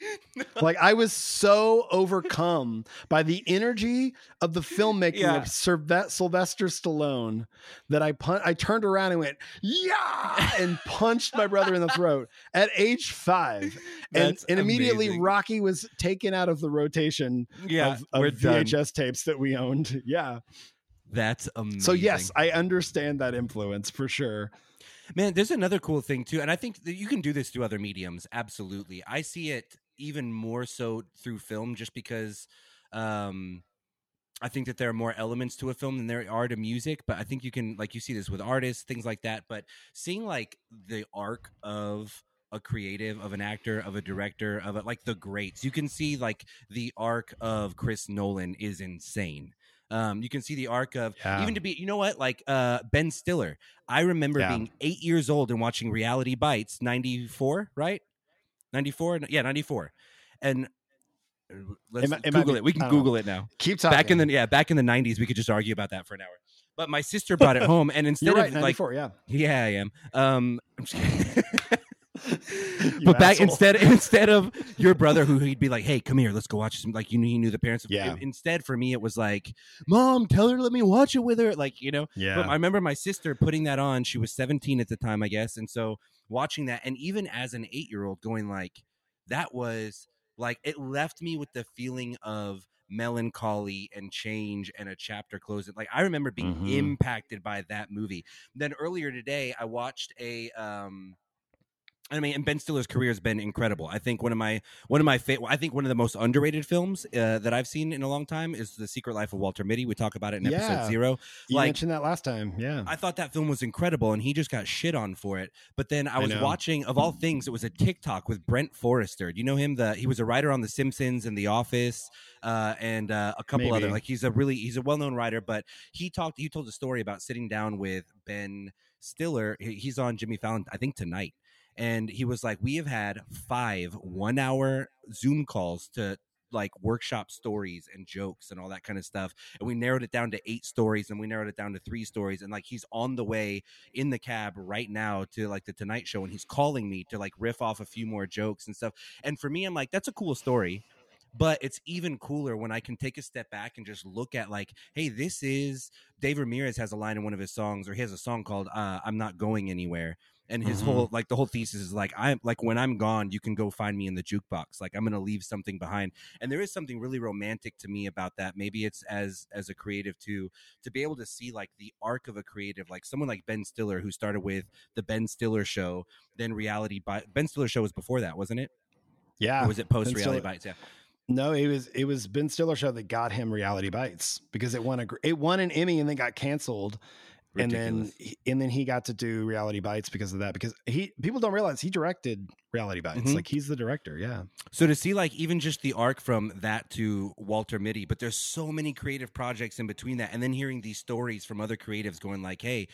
Speaker 1: Like I was so overcome by the energy of the filmmaking
Speaker 2: Yeah.
Speaker 1: of Sylve- Sylvester Stallone that I pun- I turned around and went yeah and punched my brother in the throat at age five, and and immediately
Speaker 2: amazing.
Speaker 1: Rocky was taken out of the rotation
Speaker 2: yeah
Speaker 1: of, of
Speaker 2: we're done.
Speaker 1: VHS tapes that we owned. Yeah.
Speaker 2: that's amazing
Speaker 1: So yes, I understand that influence for sure.
Speaker 2: Man, there's another cool thing too, and I think that you can do this through other mediums. Absolutely, I see it even more so through film, just because um, I think that there are more elements to a film than there are to music. But I think you can, like, you see this with artists, things like that. But seeing like the arc of a creative, of an actor, of a director, of a, like the greats, you can see like the arc of Chris Nolan is insane. Um, you can see the arc of
Speaker 1: Yeah.
Speaker 2: even to be, you know what, like uh, Ben Stiller. I remember
Speaker 1: Yeah.
Speaker 2: being eight years old and watching Reality Bites, ninety four, right? Ninety four, yeah, ninety four, and uh, let's
Speaker 1: It mi- it
Speaker 2: Google
Speaker 1: be-
Speaker 2: it. We can
Speaker 1: don't know.
Speaker 2: Google it now.
Speaker 1: Keep talking.
Speaker 2: Back in the yeah, back in the nineties, we could just argue about that for an hour. But my sister brought it home, and instead
Speaker 1: right,
Speaker 2: of like,
Speaker 1: 94, yeah.
Speaker 2: yeah, I am. Um, I'm just kidding.
Speaker 1: You
Speaker 2: but back
Speaker 1: asshole.
Speaker 2: instead instead of your brother who he'd be like, "Hey, come here, let's go watch some." Like you knew he knew the parents.
Speaker 1: Yeah.
Speaker 2: Instead, for me, it was like, "Mom, tell her let me watch it with her." Like you know.
Speaker 1: Yeah.
Speaker 2: But I remember my sister putting that on. She was 17 at the time, I guess, and so watching that, and even as an eight year old, going like, that was like it left me with the feeling of melancholy and change and a chapter closing. Like I remember being
Speaker 1: Mhm.
Speaker 2: impacted by that movie. Then earlier today, I watched a. um I mean, and Ben Stiller's career has been incredible. I think one of my one of my fa- I think one of the most underrated films uh, that I've seen in a long time is The Secret Life of Walter Mitty. We talk about it in
Speaker 1: Yeah.
Speaker 2: episode zero.
Speaker 1: You
Speaker 2: like
Speaker 1: mentioned that last time. Yeah.
Speaker 2: I thought that film was incredible, and he just got shit on for it. But then I
Speaker 1: I
Speaker 2: was
Speaker 1: know.
Speaker 2: watching, of all things, it was a TikTok with Brent Forrester. Do you know him? The he was a writer on The Simpsons and The Office, uh, and uh, a couple other. Like he's a really he's a well known writer. But he talked. He told a story about sitting down with Ben Stiller. He's on Jimmy Fallon, I think tonight. And he was like, "We have had five one-hour Zoom calls to like workshop stories and jokes and all that kind of stuff. And we narrowed it down to eight stories and we narrowed it down to three stories. And like he's on the way in the cab right now to like the Tonight Show and he's calling me to like riff off a few more jokes and stuff. And for me, I'm like, that's a cool story. But it's even cooler when I can take a step back and just look at like, hey, this is Dave Ramirez has a line in one of his songs, or he has a song called uh, "I'm Not Going Anywhere," and his
Speaker 1: Mhm.
Speaker 2: whole like the whole thesis is like i'm like when i'm gone you can go find me in the jukebox like i'm gonna leave something behind and there is something really romantic to me about that maybe it's as as a creative too to be able to see like the arc of a creative like someone like ben stiller who started with the ben stiller show then reality by ben stiller show was before that wasn't it
Speaker 1: Yeah.
Speaker 2: or was it post reality bites yeah
Speaker 1: No, it was it was Ben Stiller show that got him Reality Bites because it won a it won an Emmy and then got canceled. And then he- and then he got to do Reality Bites because of that because he people don't realize he directed Reality Bites
Speaker 2: Mhm.
Speaker 1: like he's the director yeah
Speaker 2: So to see like even just the arc from that to Walter Mitty, but there's so many creative projects in between that, and then hearing these stories from other creatives going like, "Hey,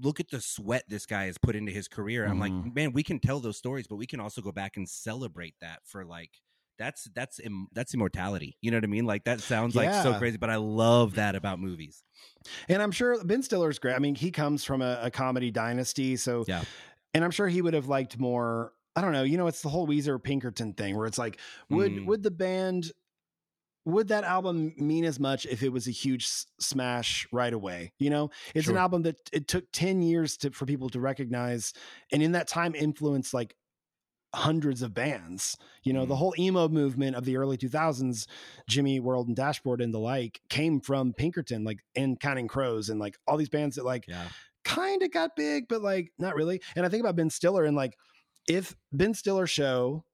Speaker 2: look at the sweat this guy has put into his career." I'm like,
Speaker 1: Mhm.
Speaker 2: man, we can tell those stories, but we can also go back and celebrate that for like. That's that's Im- that's immortality. You know what I mean? Like that sounds like so crazy, but I love that about movies.
Speaker 1: and I'm sure Ben Stiller's great I mean he comes from a, a comedy dynasty so
Speaker 2: Yeah.
Speaker 1: and I'm sure he would have liked more I don't know you know it's the whole Weezer Pinkerton thing where it's like would
Speaker 2: Mm.
Speaker 1: would the band would that album mean as much if it was a huge smash right away you know it's an album that it took 10 years to for people to recognize and in that time influenced like hundreds of bands you know the
Speaker 2: Mm.
Speaker 1: whole emo movement of the early 2000s jimmy world and dashboard and the like came from pinkerton like and counting crows and like all these bands that like
Speaker 2: Yeah.
Speaker 1: kind of got big, but like not really. And I think about Ben Stiller and like if Ben Stiller show,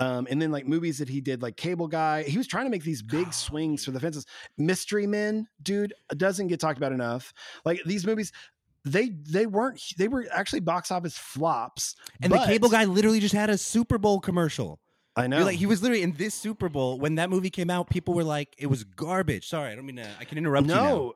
Speaker 1: um, and then like movies that he did, like Cable Guy, he was trying to make these big swings for the fences. Mystery Men, dude, doesn't get talked about enough. Like these movies, they they weren't they were actually box office flops.
Speaker 2: And the cable guy literally just had a Super Bowl commercial.
Speaker 1: I know.
Speaker 2: You're Like he was literally in this Super Bowl when that movie came out. People were like, "It was garbage." Sorry, I don't mean to. I can interrupt you.
Speaker 1: no,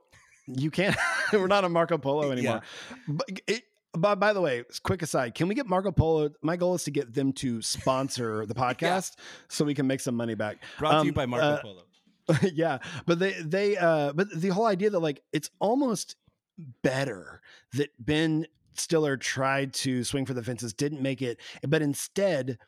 Speaker 1: you, can't. we're not on Marco Polo anymore. But it, but by the way, quick aside, can we get Marco Polo? My goal is to get them to sponsor the podcast so we can make some money back.
Speaker 2: Brought to you
Speaker 1: Um,
Speaker 2: by Marco
Speaker 1: uh,
Speaker 2: Polo.
Speaker 1: yeah, but they they uh but the whole idea that like it's almost better that Ben Stiller tried to swing for the fences, didn't make it, but instead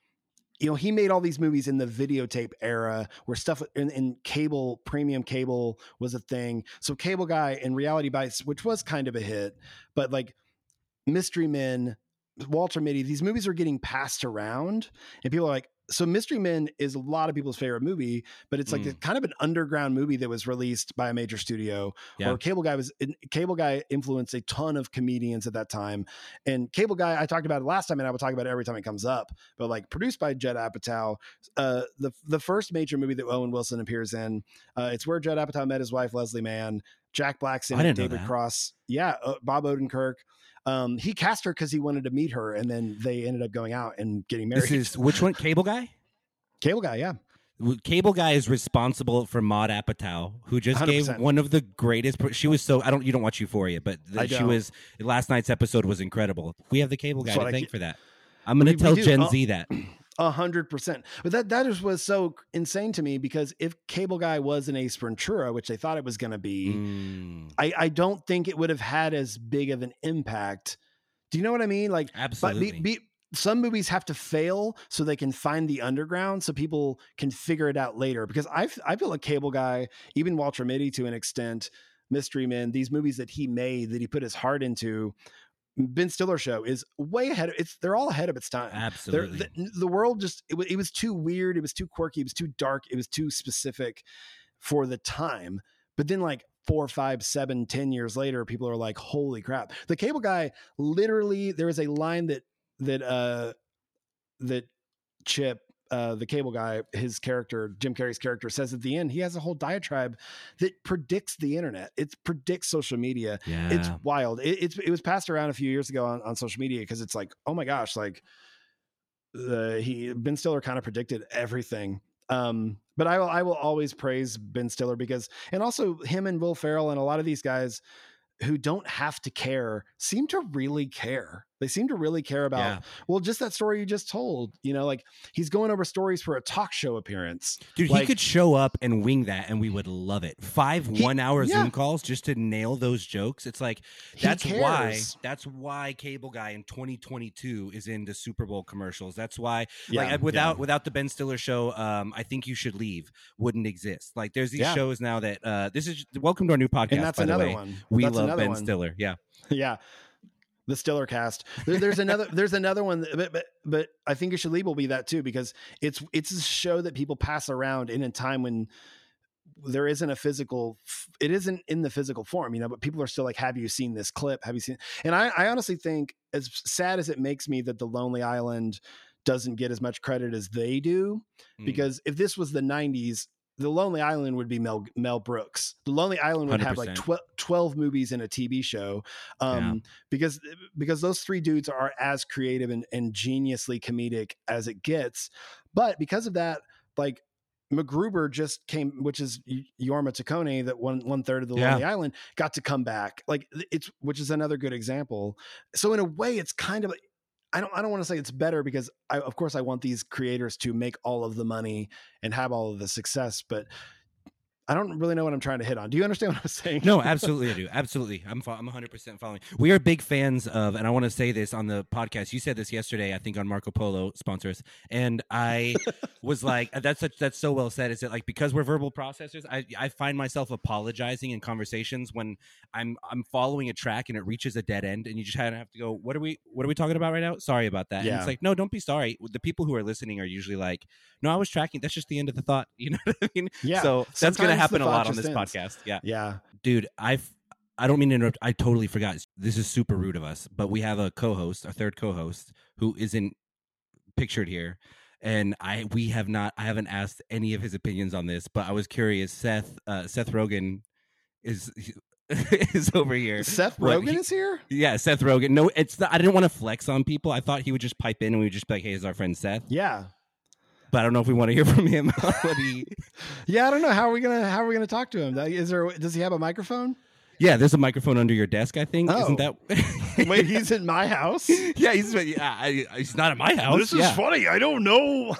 Speaker 1: you know, he made all these movies in the videotape era where stuff in, in cable, premium cable was a thing. So Cable Guy and Reality Bites, which was kind of a hit, but like Mystery Men, Walter Mitty, these movies are getting passed around, and people are like, so Mystery Men is a lot of people's favorite movie, but it's like
Speaker 2: Mm.
Speaker 1: a, kind of an underground movie that was released by a major studio.
Speaker 2: Yeah.
Speaker 1: Or Cable Guy was Cable Guy influenced a ton of comedians at that time, and Cable Guy I talked about it last time, and I will talk about it every time it comes up. But like produced by Judd Apatow, uh, the the first major movie that Owen Wilson appears in, uh, it's where Judd Apatow met his wife Leslie Mann, Jack Black's in it, David. Cross, yeah, uh, Bob Odenkirk. Um, he cast her because he wanted to meet her, and then they ended up going out and getting married.
Speaker 2: This is which one? Cable guy.
Speaker 1: Cable Guy, yeah.
Speaker 2: Cable guy is responsible for Maude Apatow, who just gave
Speaker 1: 100%.
Speaker 2: one of the greatest. She was so I don't you don't watch Euphoria, but the- she was last night's episode was incredible. We have the cable guy
Speaker 1: That's
Speaker 2: to
Speaker 1: I
Speaker 2: thank for that. I'm going to tell. Gen
Speaker 1: Oh.
Speaker 2: Z that.
Speaker 1: A hundred percent. But that that is, was so insane to me because if Cable Guy was an Ace Ventura, which they thought it was going to be,
Speaker 2: Mm,
Speaker 1: I, I don't think it would have had as big of an impact. Do you know what I mean? Like, but
Speaker 2: absolutely.
Speaker 1: be, be, some movies have to fail so they can find the underground, so people can figure it out later. Because I I feel like Cable Guy, even Walter Mitty to an extent, Mystery Men, these movies that he made that he put his heart into. Ben Stiller show is way ahead. Of, it's they're all ahead of its time.
Speaker 2: Absolutely.
Speaker 1: the, the world just it, wa- it was too weird it was too quirky it was too dark it was too specific for the time but then like four five seven ten years later people are like holy crap the cable guy literally there is a line that that uh that chip uh, the cable guy, his character, Jim Carrey's character, says at the end, he has a whole diatribe that predicts the internet. It predicts social media
Speaker 2: yeah.
Speaker 1: it's wild. It, it's it was passed around a few years ago on, on social media because it's like, oh my gosh, like the he Ben Stiller kind of predicted everything. Um, but I will I will always praise Ben Stiller because and also him and Will Ferrell and a lot of these guys who don't have to care seem to really care. They seem to really care about
Speaker 2: Yeah.
Speaker 1: well, just that story you just told. You know, like he's going over stories for a talk show appearance.
Speaker 2: Dude,
Speaker 1: Like-
Speaker 2: he could show up and wing that, and we would love it. Five
Speaker 1: He-
Speaker 2: one-hour
Speaker 1: yeah.
Speaker 2: Zoom calls just to nail those jokes. It's like that's why that's why Cable Guy in 2022 is in the Super Bowl commercials. That's why,
Speaker 1: Yeah,
Speaker 2: like, without without the Ben Stiller show, um, I think you should leave wouldn't exist. Like, there's these shows now that uh, this is welcome to our new podcast.
Speaker 1: and that's
Speaker 2: by the
Speaker 1: another
Speaker 2: way.
Speaker 1: one.
Speaker 2: We
Speaker 1: That's
Speaker 2: love Ben
Speaker 1: one.
Speaker 2: Stiller. Yeah,
Speaker 1: yeah the stiller cast there, there's another there's another one but, but but i think you should leave will be that too because it's it's a show that people pass around in a time when there isn't a physical it isn't in the physical form you know but people are still like have you seen this clip have you seen and i i honestly think as sad as it makes me that the lonely island doesn't get as much credit as they do
Speaker 2: Mm.
Speaker 1: because if this was the 90s the lonely island would be mel mel brooks the lonely island would have like 12, 12 movies in a tv show um because because those three dudes are as creative and, and geniusly comedic as it gets but because of that like MacGruber just came, which is Jorma Taccone, that one one third of the
Speaker 2: Yeah.
Speaker 1: Lonely Island got to come back. Like it's, which is another good example. So in a way, it's kind of, I don't, I don't want to say it's better because I, of course, I want these creators to make all of the money and have all of the success, but I don't really know what I'm trying to hit on. Do you understand what I'm saying?
Speaker 2: No, absolutely, I do. Absolutely, I'm I'm 100 percent following. We are big fans of, and I want to say this on the podcast. You said this yesterday, I think, on Marco Polo sponsors, and I was like, uh, "That's such that's so well said." Is it like because we're verbal processors? I I find myself apologizing in conversations when I'm I'm following a track and it reaches a dead end, and you just kind of have to go, "What are we What are we talking about right now?" Sorry about that. And it's like, no, don't be sorry. The people who are listening are usually like, "No, I was tracking. That's just the end of the thought." You know what I mean?
Speaker 1: Yeah.
Speaker 2: So that's going to
Speaker 1: the
Speaker 2: happen a lot on this podcast. Yeah.
Speaker 1: Yeah.
Speaker 2: dude i've i don't mean to interrupt i totally forgot. This is super rude of us but we have a co-host a third co-host who isn't pictured here. And i we have not i haven't asked any of his opinions on this but i was curious. Seth uh seth rogen is is over here.
Speaker 1: Seth Rogen
Speaker 2: he-
Speaker 1: is here.
Speaker 2: yeah seth rogen. No it's not, i didn't want to flex on people. I thought he would just pipe in and we would just be like hey is our friend seth?
Speaker 1: Yeah.
Speaker 2: But i don't know if we want to hear from him he
Speaker 1: Yeah. I don't know. How are we going to, how are we to talk to him? Is there, does he have a microphone?
Speaker 2: yeah there's a microphone under your desk i think
Speaker 1: Oh.
Speaker 2: isn't that
Speaker 1: Wait, he's in my house?
Speaker 2: Yeah, he's yeah, I, he's not at my house.
Speaker 6: This is
Speaker 2: yeah.
Speaker 6: funny. I don't know.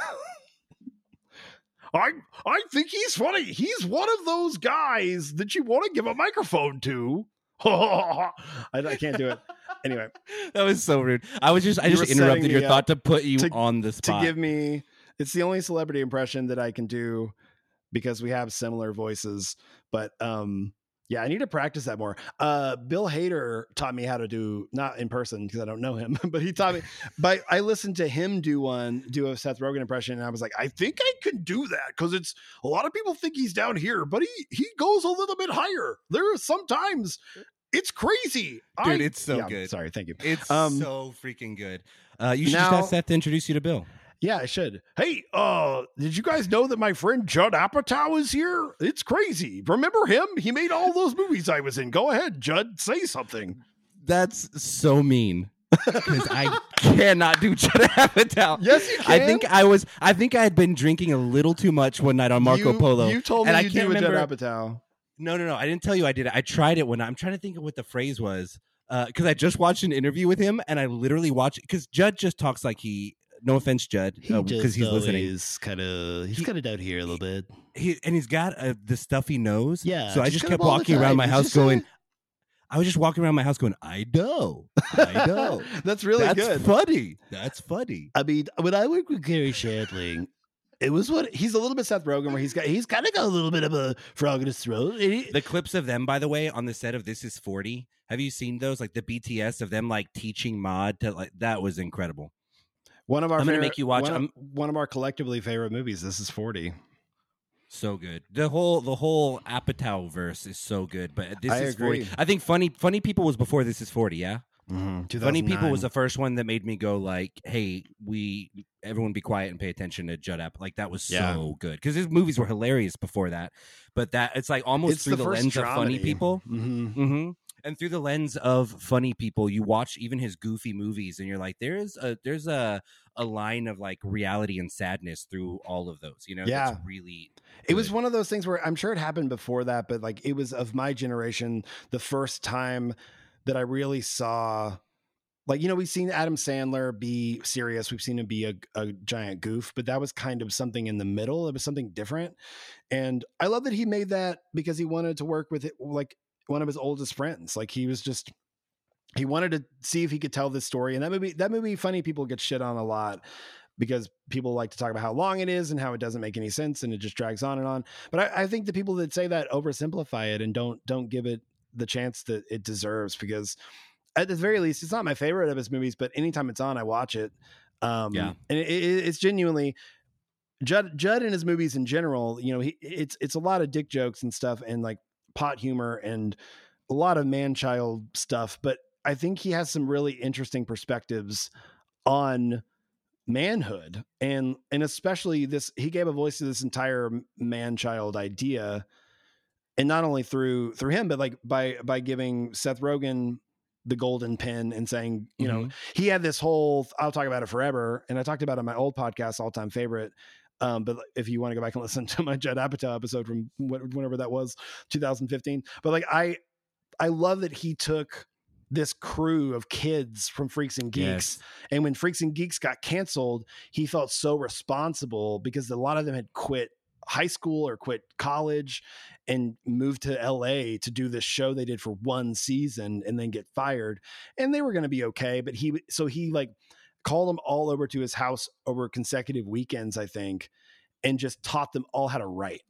Speaker 6: I I think he's funny. He's one of those guys that you want to give a microphone to.
Speaker 1: I, I can't do it. Anyway,
Speaker 2: That was so rude. I was just I
Speaker 1: You
Speaker 2: just interrupted your thought to put you
Speaker 1: to-
Speaker 2: on the spot to
Speaker 1: give me, it's the only celebrity impression that I can do because we have similar voices. But um, yeah, I need to practice that more. Uh, Bill Hader taught me how to do not in person because I don't know him, but he taught me. but I listened to him do one, do a Seth Rogen impression, and I was like, I think I can do that because it's a lot of people think he's down here, but he he goes a little bit higher. There are sometimes it's crazy,
Speaker 2: Dude,
Speaker 1: I-
Speaker 2: it's so
Speaker 1: yeah,
Speaker 2: good.
Speaker 1: Sorry, thank you.
Speaker 2: it's
Speaker 1: Um,
Speaker 2: so freaking good. Uh, you should
Speaker 1: now-
Speaker 2: just ask Seth to introduce you to Bill.
Speaker 1: Yeah, I should.
Speaker 6: Hey, uh, did you guys know that my friend Judd Apatow is here? It's crazy. Remember him? He made all those movies I was in. Go ahead, Judd. Say something.
Speaker 2: That's so mean. Because I cannot do Judd Apatow.
Speaker 1: Yes, you
Speaker 2: I think I was. I think I had been drinking a little too much one night on Marco
Speaker 1: you,
Speaker 2: Polo.
Speaker 1: You told me
Speaker 2: and I
Speaker 1: you
Speaker 2: can't
Speaker 1: do Judd Apatow.
Speaker 2: No, no, no. I didn't tell you I did it. I tried it when I'm trying to think of what the phrase was. Because I just watched an interview with him and I literally watched because Judd just talks like he. No offense, Judd, because he's listening.
Speaker 9: kind of he's
Speaker 2: He-
Speaker 9: kind of down here a little bit.
Speaker 2: He and he's got uh, the stuffy nose.
Speaker 9: Yeah,
Speaker 2: So I
Speaker 9: just
Speaker 2: just
Speaker 9: kind of
Speaker 2: kept walking around my
Speaker 9: He's
Speaker 2: house
Speaker 9: uh,
Speaker 2: going. I was just walking around my house going, I know, I know.
Speaker 1: That's really
Speaker 2: That's
Speaker 1: good.
Speaker 2: funny. That's funny.
Speaker 9: I mean, when I worked with Garry Shandling, it was what
Speaker 1: He's a little bit Seth Rogen, where he's got he's
Speaker 9: kind of got a little bit of a frog in his throat. he-
Speaker 2: The clips of them, by the way, on the set of This Is Forty. Have you seen those? Like the BTS of them, like teaching Maude to like that was incredible.
Speaker 1: One of our.
Speaker 2: I'm gonna make you watch-
Speaker 1: one, of- one of our collectively favorite movies. This is forty.
Speaker 2: So good. The whole the whole Apatow verse is so good. But this
Speaker 1: I
Speaker 2: is forty. I think funny funny people was before This Is Forty. Yeah.
Speaker 1: Mm-hmm.
Speaker 2: Funny People was the first one that made me go like, "Hey, we everyone be quiet and pay attention to Judd App." Like that was
Speaker 1: Yeah.
Speaker 2: so good because his movies were hilarious before that, but that it's like almost
Speaker 1: It's
Speaker 2: through
Speaker 1: the
Speaker 2: the, lens of funny
Speaker 1: dramedy.
Speaker 2: people.
Speaker 1: hmm
Speaker 2: hmm And through the lens of funny people, you watch even his goofy movies, and you're like, "There's a there's a a line of like reality and sadness through all of those." You know,
Speaker 1: Yeah.
Speaker 2: that's really.
Speaker 1: It was one of those things where I'm sure it happened before that, but like it was of my generation the first time that I really saw like you know we've seen Adam Sandler be serious, we've seen him be a, a giant goof, but that was kind of something in the middle. It was something different, and I love that he made that because he wanted to work with it like one of his oldest friends. Like he was just he wanted to see if he could tell this story, and that movie that movie funny people get shit on a lot because people like to talk about how long it is and how it doesn't make any sense and it just drags on and on. But I, I think the people that say that oversimplify it and don't don't give it the chance that it deserves because at the very least, it's not my favorite of his movies, but anytime it's on, I watch it. Um,
Speaker 2: Yeah.
Speaker 1: and it, it, it's genuinely Judd. Judd in his movies in general, you know, he it's it's a lot of dick jokes and stuff, and like pot humor and a lot of man child stuff. But I think he has some really interesting perspectives on manhood and and especially this he gave a voice to this entire man child idea and not only through through him but like by by giving Seth Rogen the golden pen and saying you know
Speaker 2: Mhm.
Speaker 1: he had this whole I'll talk about it forever and I talked about it on my old podcast all time favorite um, but if you want to go back and listen to my Judd Apatow episode from wh- whenever that was 2015 but like I I love that he took this crew of kids from Freaks and Geeks
Speaker 2: Yes.
Speaker 1: and when Freaks and Geeks got canceled, he felt so responsible because a lot of them had quit high school or quit college and moved to LA to do this show they did for one season and then get fired. And they were going to be okay. But he, so he like called them all over to his house over consecutive weekends, I think, and just taught them all how to write.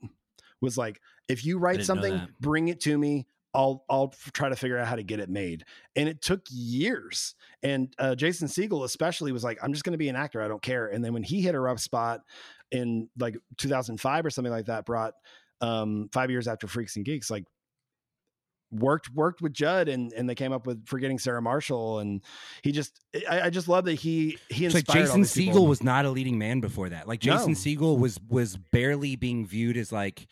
Speaker 1: Was like, if you write something, bring it to me. I'll I'll try to figure out how to get it made. And it took years. And uh, Jason Segel especially was like, I'm just going to be an actor. I don't care. And then when he hit a rough spot in like 2005 or something like that, brought um, five years after Freaks and Geeks, like worked worked with Judd and and they came up with Forgetting Sarah Marshall. And he just I, I just love that he he
Speaker 2: like
Speaker 1: inspired all
Speaker 2: Jason
Speaker 1: Segel
Speaker 2: was not a leading man before that. Like Jason
Speaker 1: No.
Speaker 2: Segel was was barely being viewed as like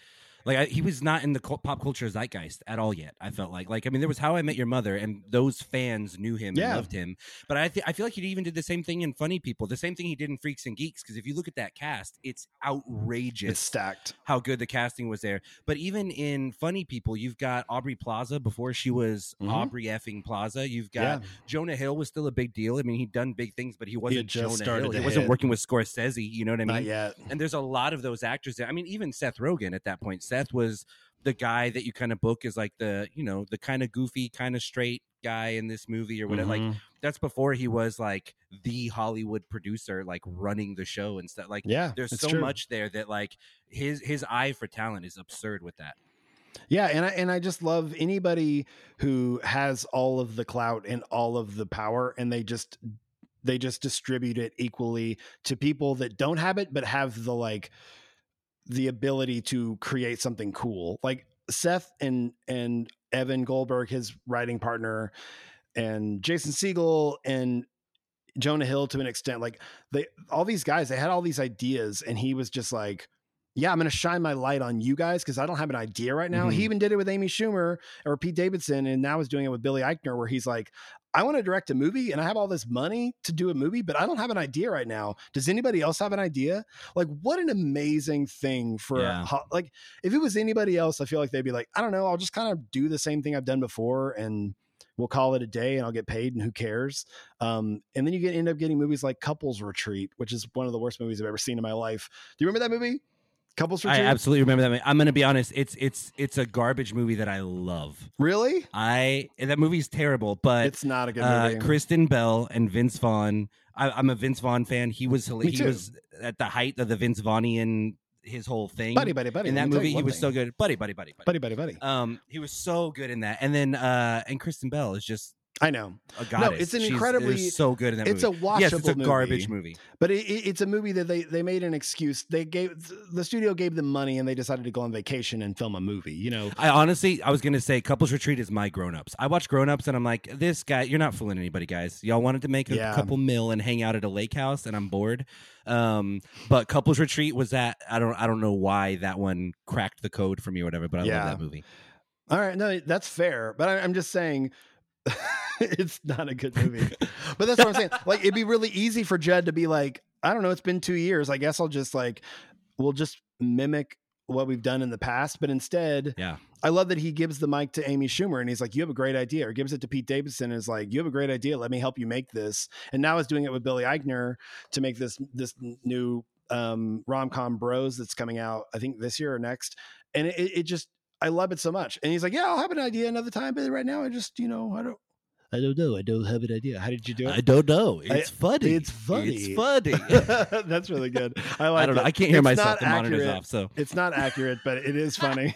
Speaker 2: like I, he was not in the cul- pop culture zeitgeist at all yet. I felt like like I mean there was How I Met Your Mother and those fans knew him
Speaker 1: Yeah.
Speaker 2: and loved him. But I th- I feel like he even did the same thing in Funny People, the same thing he did in Freaks and Geeks. Because if you look at that cast, it's outrageous
Speaker 1: it's stacked.
Speaker 2: how good the casting was there. But even in Funny People, you've got Aubrey Plaza before she was
Speaker 1: Mhm.
Speaker 2: Aubrey effing Plaza. You've got
Speaker 1: Yeah.
Speaker 2: Jonah Hill was still a big deal. I mean, he'd done big things, but he wasn't
Speaker 1: just
Speaker 2: Jonah Hill. He wasn't working with Scorsese. You know what I mean?
Speaker 1: Not yet.
Speaker 2: And there's a lot of those actors there. I mean, even Seth Rogen at that point. Seth was the guy that you kind of book as like the you know the kind of goofy, kind of straight guy in this movie or whatever. Like
Speaker 1: Mhm.
Speaker 2: that's before he was like the Hollywood producer, like running the show and stuff. Like
Speaker 1: yeah,
Speaker 2: there's so
Speaker 1: true.
Speaker 2: much there that like his his eye for talent is absurd with that.
Speaker 1: Yeah, and I and I just love anybody who has all of the clout and all of the power and they just they just distribute it equally to people that don't have it but have the like the ability to create something cool. Like Seth and and Evan Goldberg, his writing partner, and Jason Segel and Jonah Hill to an extent. Like they all these guys, they had all these ideas, and he was just like, Yeah, I'm gonna shine my light on you guys because I don't have an idea right now.
Speaker 2: Mhm.
Speaker 1: He even did it with Amy Schumer or Pete Davidson, and now is doing it with Billy Eichner, where he's like, I want to direct a movie and I have all this money to do a movie, but I don't have an idea right now. Does anybody else have an idea? Like, what an amazing thing for
Speaker 2: Yeah.
Speaker 1: ho- like if it was anybody else, I feel like they'd be like, I don't know, I'll just kind of do the same thing I've done before and we'll call it a day and I'll get paid and who cares? Um, and then you get end up getting movies like Couples Retreat, which is one of the worst movies I've ever seen in my life. Do you remember that movie? Couples
Speaker 2: I
Speaker 1: Retreat?
Speaker 2: absolutely remember that. movie. I'm going to be honest. It's it's it's a garbage movie that I love.
Speaker 1: really?
Speaker 2: I that movie's terrible, but
Speaker 1: It's not a good
Speaker 2: uh,
Speaker 1: movie.
Speaker 2: Kristen Bell and Vince Vaughn. I, I'm a Vince Vaughn fan. He was
Speaker 1: Me
Speaker 2: he
Speaker 1: too.
Speaker 2: was at the height of the Vince Vaughnian his whole thing.
Speaker 1: buddy, buddy, buddy.
Speaker 2: in
Speaker 1: let
Speaker 2: that
Speaker 1: me tell
Speaker 2: movie,
Speaker 1: you
Speaker 2: he
Speaker 1: one
Speaker 2: was
Speaker 1: thing.
Speaker 2: so good. Buddy, buddy, buddy, buddy.
Speaker 1: Buddy, buddy, buddy.
Speaker 2: Um, he was so good in that. And then uh, and Kristen Bell is just
Speaker 1: I know.
Speaker 2: a goddess.
Speaker 1: it's an
Speaker 2: She's-
Speaker 1: incredibly-
Speaker 2: is so good in that
Speaker 1: It's
Speaker 2: movie.
Speaker 1: a watchable
Speaker 2: yes, it's a
Speaker 1: movie.
Speaker 2: garbage movie.
Speaker 1: But it, it, it's a movie that they they made an excuse. They gave the studio gave them money and they decided to go on vacation and film a movie. You know,
Speaker 2: I honestly, I was gonna say, Couples Retreat is my Grown Ups. I watch Grown Ups, and I'm like, this guy, you're not fooling anybody, guys. Y'all wanted to make a
Speaker 1: Yeah.
Speaker 2: couple mil and hang out at a lake house, and I'm bored. Um, but Couples Retreat was that. I don't, I don't know why that one cracked the code for me or whatever. But I
Speaker 1: Yeah.
Speaker 2: love that movie.
Speaker 1: all right, no, that's fair. But I, I'm just saying. it's not a good movie, but that's what I'm saying. Like, it'd be really easy for Judd to be like, I don't know, it's been two years. I guess I'll just like, we'll just mimic what we've done in the past, but instead,
Speaker 2: Yeah.
Speaker 1: I love that he gives the mic to Amy Schumer and he's like, "You have a great idea," or gives it to Pete Davidson and is like, "You have a great idea. Let me help you make this." And now is doing it with Billy Eichner to make this this new um, rom com Bros that's coming out, I think this year or next. And it, it just, I love it so much. And he's like, "Yeah, I'll have an idea another time, but right now, I just, you know, I don't." I don't know. I don't have an idea. How did you do it?
Speaker 2: I don't know.
Speaker 1: It's
Speaker 2: funny.
Speaker 1: It's funny.
Speaker 2: It's funny.
Speaker 1: That's really good. I like.
Speaker 2: I don't know. I can't hear
Speaker 1: It's
Speaker 2: myself.
Speaker 1: not
Speaker 2: The monitor's off. So
Speaker 1: It's not accurate, but it is funny.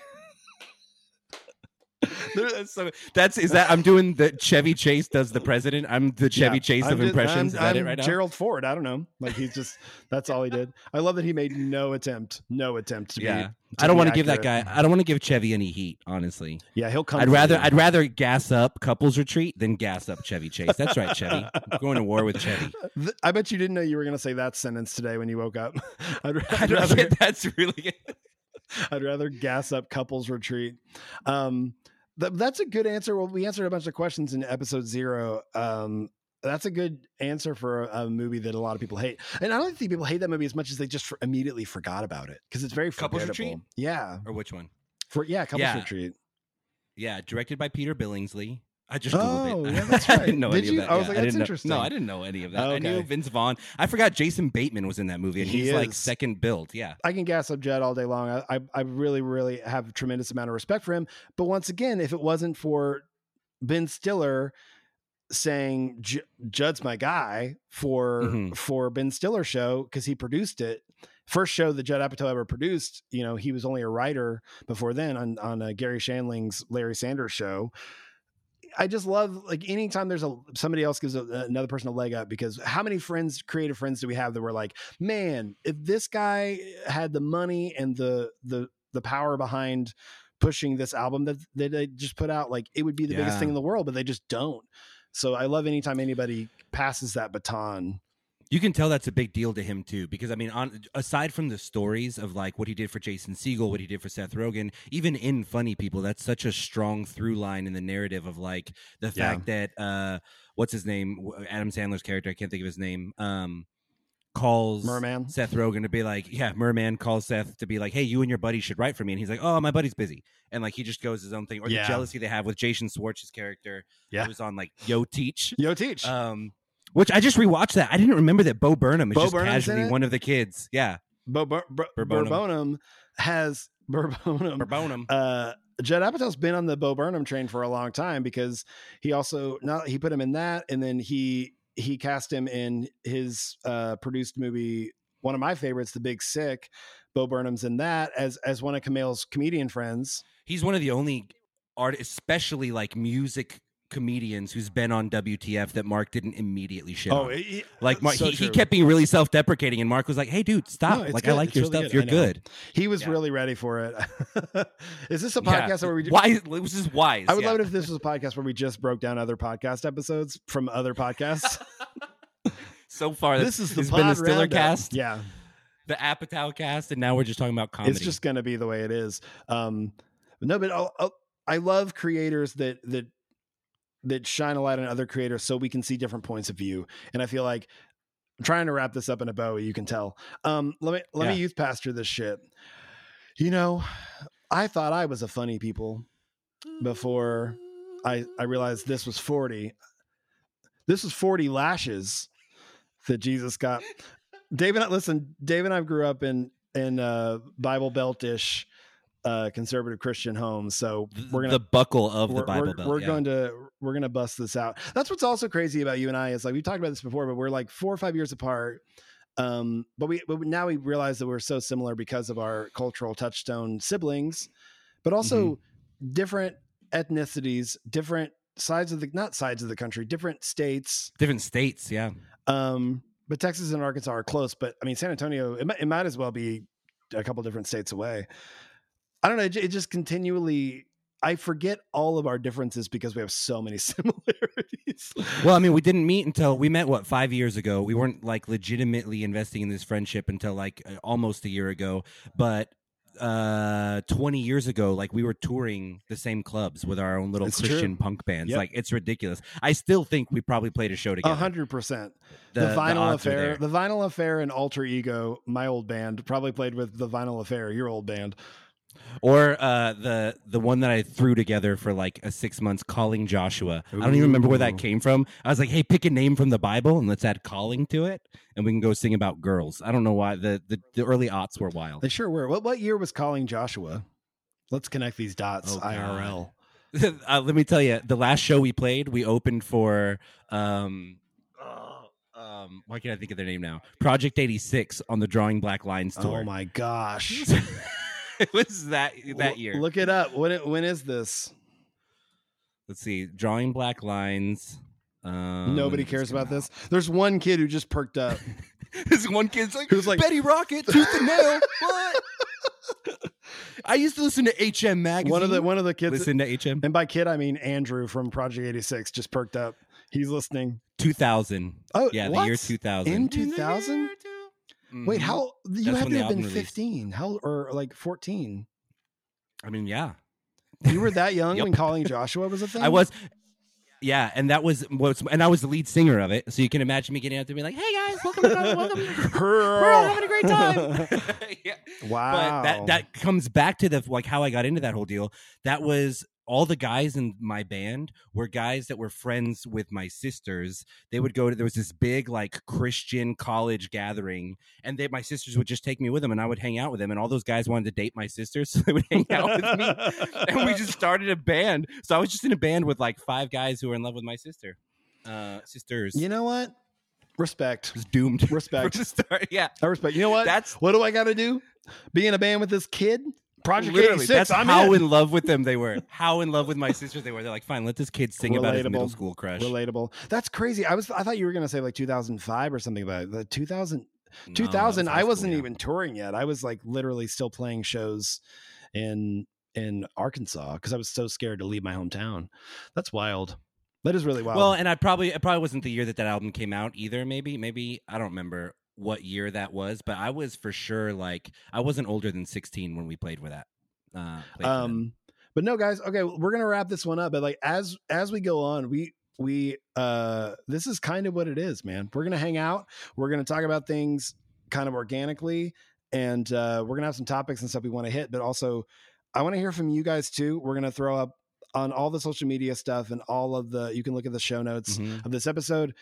Speaker 2: that's, so that's is that I'm doing the Chevy Chase does the president. I'm the Chevy
Speaker 1: Yeah.
Speaker 2: Chase
Speaker 1: I'm
Speaker 2: of
Speaker 1: just-
Speaker 2: impressions.
Speaker 1: I'm-
Speaker 2: is that it
Speaker 1: I'm
Speaker 2: right now?
Speaker 1: Gerald Ford. I don't know. Like he's just that's all he did. I love that he made no attempt, no attempt to
Speaker 2: yeah.
Speaker 1: be.
Speaker 2: I don't want to give that guy. I don't want to give Chevy any heat. Honestly,
Speaker 1: Yeah, he'll come.
Speaker 2: I'd rather. I'd rather gas up couples retreat than gas up Chevy Chase. That's right, Chevy. I'm going to war with Chevy.
Speaker 1: I bet you didn't know you were going to say that sentence today when you woke up. I'd, I'd rather
Speaker 2: that's really.
Speaker 1: I'd rather gas up couples retreat. Um, th- that's a good answer. Well, we answered a bunch of questions in episode zero. Um, that's a good answer for a, a movie that a lot of people hate, and I don't think people hate that movie as much as they just for, immediately forgot about it because it's very
Speaker 2: Couples
Speaker 1: forgettable.
Speaker 2: Retreat?
Speaker 1: Yeah,
Speaker 2: Or which one?
Speaker 1: for yeah, couples
Speaker 2: Yeah.
Speaker 1: retreat.
Speaker 2: Yeah, directed by Peter Billingsley. I just googled
Speaker 1: Oh,
Speaker 2: it.
Speaker 1: yeah, that's
Speaker 2: I
Speaker 1: right.
Speaker 2: didn't know
Speaker 1: Did
Speaker 2: any
Speaker 1: you?
Speaker 2: of that.
Speaker 1: I was
Speaker 2: Yeah,
Speaker 1: like, that's
Speaker 2: didn't know-
Speaker 1: interesting.
Speaker 2: No, I didn't know any of that.
Speaker 1: Oh,
Speaker 2: I knew. Vince Vaughn. I forgot Jason Bateman was in that movie, and
Speaker 1: He
Speaker 2: he's like second build. Yeah,
Speaker 1: I can gas up Jed all day long. I, I I really really have a tremendous amount of respect for him. But once again, if it wasn't for Ben Stiller saying Judd's my guy for
Speaker 2: Mhm.
Speaker 1: for Ben Stiller show because he produced it. First show that Judd Apatow ever produced, you know, he was only a writer before then on on uh, Garry Shandling's Larry Sanders show. I just love like anytime there's a somebody else gives a, another person a leg up because how many friends, creative friends, do we have that were like, man, if this guy had the money and the the the power behind pushing this album that, that they just put out, like it would be the biggest thing in the world, but they just don't. So I love anytime anybody passes that baton.
Speaker 2: You can tell that's a big deal to him too, because I mean, on aside from the stories of like what he did for Jason Segel, what he did for Seth Rogen, even in Funny People, that's such a strong through line in the narrative of like the
Speaker 1: Yeah.
Speaker 2: fact that uh, what's his name, Adam Sandler's character, I can't think of his name, um, calls
Speaker 1: Merman?
Speaker 2: Seth Rogen to be like, yeah, Merman calls Seth to be like, hey, you and your buddy should write for me, and he's like, oh, my buddy's busy, and like he just goes his own thing, or
Speaker 1: Yeah.
Speaker 2: the jealousy they have with Jason Schwartz's character,
Speaker 1: Yeah.
Speaker 2: who was on like Yo Teach.
Speaker 1: Yo, teach.
Speaker 2: Um, which I just rewatched that. I didn't remember that Bo Burnham is
Speaker 1: Bo
Speaker 2: just
Speaker 1: Burnham's
Speaker 2: casually one of the kids. Yeah,
Speaker 1: Bo,
Speaker 2: Burbonum.
Speaker 1: Burbonum has Burbonum.
Speaker 2: Burnham.
Speaker 1: uh Judd Apatow's been on the Bo Burnham train for a long time because he also not he put him in that and then he he cast him in his uh produced movie one of my favorites The Big Sick Bo Burnham's in that as as one of Kumail's comedian friends
Speaker 2: He's one of the only art, especially like music comedians who's been on WTF that Mark didn't immediately shit on.
Speaker 1: he-
Speaker 2: Like Mark,
Speaker 1: Oh, so
Speaker 2: he, he kept being really self-deprecating, and Mark was like, "Hey, dude, stop!
Speaker 1: No,
Speaker 2: like, I like
Speaker 1: It's
Speaker 2: your
Speaker 1: really
Speaker 2: stuff.
Speaker 1: good.
Speaker 2: You're good."
Speaker 1: he was
Speaker 2: Yeah.
Speaker 1: really ready for it is this a
Speaker 2: Yeah.
Speaker 1: podcast where we
Speaker 2: Wise, it was just wise.
Speaker 1: I would
Speaker 2: yeah.
Speaker 1: love it if this was a podcast where we just broke down other podcast episodes from other podcasts.
Speaker 2: So far,
Speaker 1: this is the
Speaker 2: it's been the Stiller
Speaker 1: roundup.
Speaker 2: cast,
Speaker 1: Yeah,
Speaker 2: the Apatow cast, and now we're just talking about comedy.
Speaker 1: it's just going to be the way it is. Um, no, but I'll, I'll, I love creators that that that shine a light on other creators so we can see different points of view. And I feel like I'm trying to wrap this up in a bow. You can tell. Um, let me let me youth pastor this shit. You know, I thought I was a funny people before I I realized this was forty. This was forty lashes that Jesus got. Dave and I listen. Dave and I grew up in in uh, Bible Beltish uh, conservative Christian homes, so we're gonna
Speaker 2: the buckle of the Bible
Speaker 1: we're,
Speaker 2: Belt.
Speaker 1: we're
Speaker 2: yeah.
Speaker 1: going to we're going to bust this out. That's what's also crazy about you and I is like we talked about this before, but we're like four or five years apart. Um, but we but now we realize that we're so similar because of our cultural touchstone siblings, but also
Speaker 2: Mm-hmm.
Speaker 1: different ethnicities, different sides of the not sides of the country, different states.
Speaker 2: different states. Yeah,
Speaker 1: Um, but Texas and Arkansas are close. But I mean, San Antonio, it, it might as well be a couple different states away. I don't know. It, it just continually. I forget all of our differences because we have so many similarities.
Speaker 2: Well, I mean, we didn't meet until we met what five years ago. We weren't like legitimately investing in this friendship until like almost a year ago. But uh 20 years ago like we were touring the same clubs with our own little
Speaker 1: It's true.
Speaker 2: christian punk bands
Speaker 1: Yep.
Speaker 2: like it's ridiculous i still think we probably played a show
Speaker 1: A
Speaker 2: together
Speaker 1: hundred percent. The,
Speaker 2: The- the
Speaker 1: Vinyl
Speaker 2: odds
Speaker 1: Affair, the Vinyl Affair, and Alter Ego, my old band, probably played with the Vinyl Affair, your old band.
Speaker 2: Or uh the the one that i threw together for like a six months calling joshua i don't even remember where that came from i was like hey pick a name from the bible and let's add calling to it and we can go sing about girls i don't know why the the, the early aughts were wild
Speaker 1: They sure were. What what year was Calling Joshua? Let's connect these dots.
Speaker 2: Oh.
Speaker 1: IRL.
Speaker 2: uh, let me tell you, the last show we played, we opened for um, oh, um, why can't I think of their name now? Project eighty six on the Drawing Black Lines tour.
Speaker 1: Oh my gosh.
Speaker 2: it was that that year.
Speaker 1: Look it up. When it, when is this?
Speaker 2: Let's see, Drawing Black Lines. Um,
Speaker 1: Nobody cares about
Speaker 2: out?
Speaker 1: this. There's one kid who just perked up.
Speaker 2: this one kid's like,
Speaker 1: Who's like-
Speaker 2: Betty Rocket, Tooth and Nail. What? I used to listen to HM magazine.
Speaker 1: one of the one of the kids
Speaker 2: listen to HM.
Speaker 1: and by kid I mean Andrew from Project 86 just perked up. He's listening.
Speaker 2: Two thousand.
Speaker 1: Oh,
Speaker 2: Yeah,
Speaker 1: what?
Speaker 2: the year two thousand.
Speaker 1: In 2000? Wait,
Speaker 2: Mhm.
Speaker 1: how you
Speaker 2: That's
Speaker 1: had to have been
Speaker 2: released.
Speaker 1: 15. How or like 14.
Speaker 2: I mean, yeah.
Speaker 1: You were that young when calling Joshua was a thing?
Speaker 2: I was. Yeah, and that was what's and I was the lead singer of it, so you can imagine me getting out there being like, "Hey guys, welcome, to, welcome, we're all having a great time." yeah.
Speaker 1: Wow.
Speaker 2: But that that comes back to the like how I got into that whole deal. That was all the guys in my band were guys that were friends with my sisters. They would go to there was this big like Christian college gathering, and they my sisters would just take me with them, and I would hang out with them. And all those guys wanted to date my sisters, so they would hang out with me. and we just started a band. So I was just in a band with like five guys who were in love with my sister. Uh, sisters.
Speaker 1: You know what? Respect.
Speaker 2: was doomed.
Speaker 1: Respect.
Speaker 2: Yeah.
Speaker 1: I respect. You know what?
Speaker 2: That's
Speaker 1: what do I got to do? Be in a band with this kid? Project
Speaker 2: Literally,
Speaker 1: 86.
Speaker 2: that's
Speaker 1: I'm
Speaker 2: how
Speaker 1: in.
Speaker 2: in. love with them they were. How in love with my sisters they were. They're like, fine, let this kid sing about his middle school crush.
Speaker 1: Relatable. That's crazy. I was I thought you were going to say like 2005 or something about it. The 2000
Speaker 2: No,
Speaker 1: 2000
Speaker 2: was
Speaker 1: I wasn't
Speaker 2: yeah.
Speaker 1: even touring yet. I was like literally still playing shows in in Arkansas cuz I was so scared to leave my hometown. That's wild. That is really wild.
Speaker 2: Well, and I probably it probably wasn't the year that that album came out either. Maybe, maybe I don't remember what year that was, but I was for sure like I wasn't older than sixteen when we played with that. Uh, played
Speaker 1: um but no guys okay we're gonna wrap this one up but like as as we go on we we uh this is kind of what it is man we're gonna hang out we're gonna talk about things kind of organically and uh we're gonna have some topics and stuff we want to hit but also i want to hear from you guys too we're gonna throw up on all the social media stuff and all of the you can look at the show notes
Speaker 2: Mhm.
Speaker 1: of this episode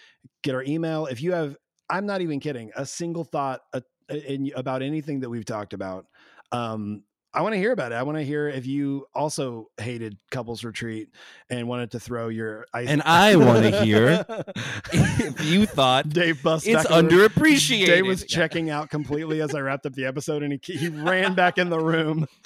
Speaker 1: get our email if you have i'm not even kidding a single thought uh, in, about anything that we've talked about um i want to hear about it i want to hear if you also hated couples retreat and wanted to throw your ice
Speaker 2: And I wanna hear if you thought
Speaker 1: dave bust
Speaker 2: it's
Speaker 1: back in the room.
Speaker 2: underappreciated.
Speaker 1: Dave was checking out completely as I wrapped up the episode, and he he ran back in the room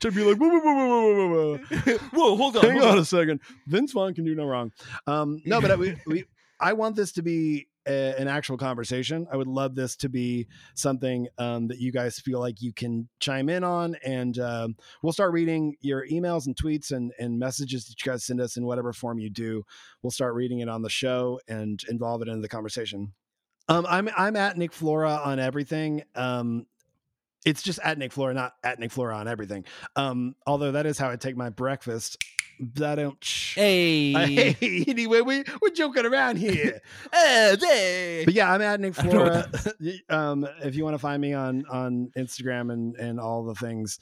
Speaker 1: to be like, whoa, whoa, whoa, whoa, whoa, whoa, whoa.
Speaker 2: Whoa, hold on.
Speaker 1: hang
Speaker 2: hold
Speaker 1: on
Speaker 2: on.
Speaker 1: a second. Vince Vaughn can do no wrong. Um, no, but I, we, we, I want this to be a, an actual conversation. I would love this to be something um, that you guys feel like you can chime in on, and um, we'll start reading your emails and tweets and, and messages that you guys send us in whatever form you do. We'll start reading it on the show and involve it in the conversation. Um, I'm I'm at Nick Flora on everything. Um, it's just at Nick Flora, not at Nick Flora on everything. Um, although that is how I take my breakfast. But I don't.
Speaker 2: Hey.
Speaker 1: Hey, anyway, we we're joking around here.
Speaker 2: Uh, hey.
Speaker 1: But yeah, I'm at Nick
Speaker 2: I don't know what
Speaker 1: Flora. um, if you want to find me on on Instagram and and all the things,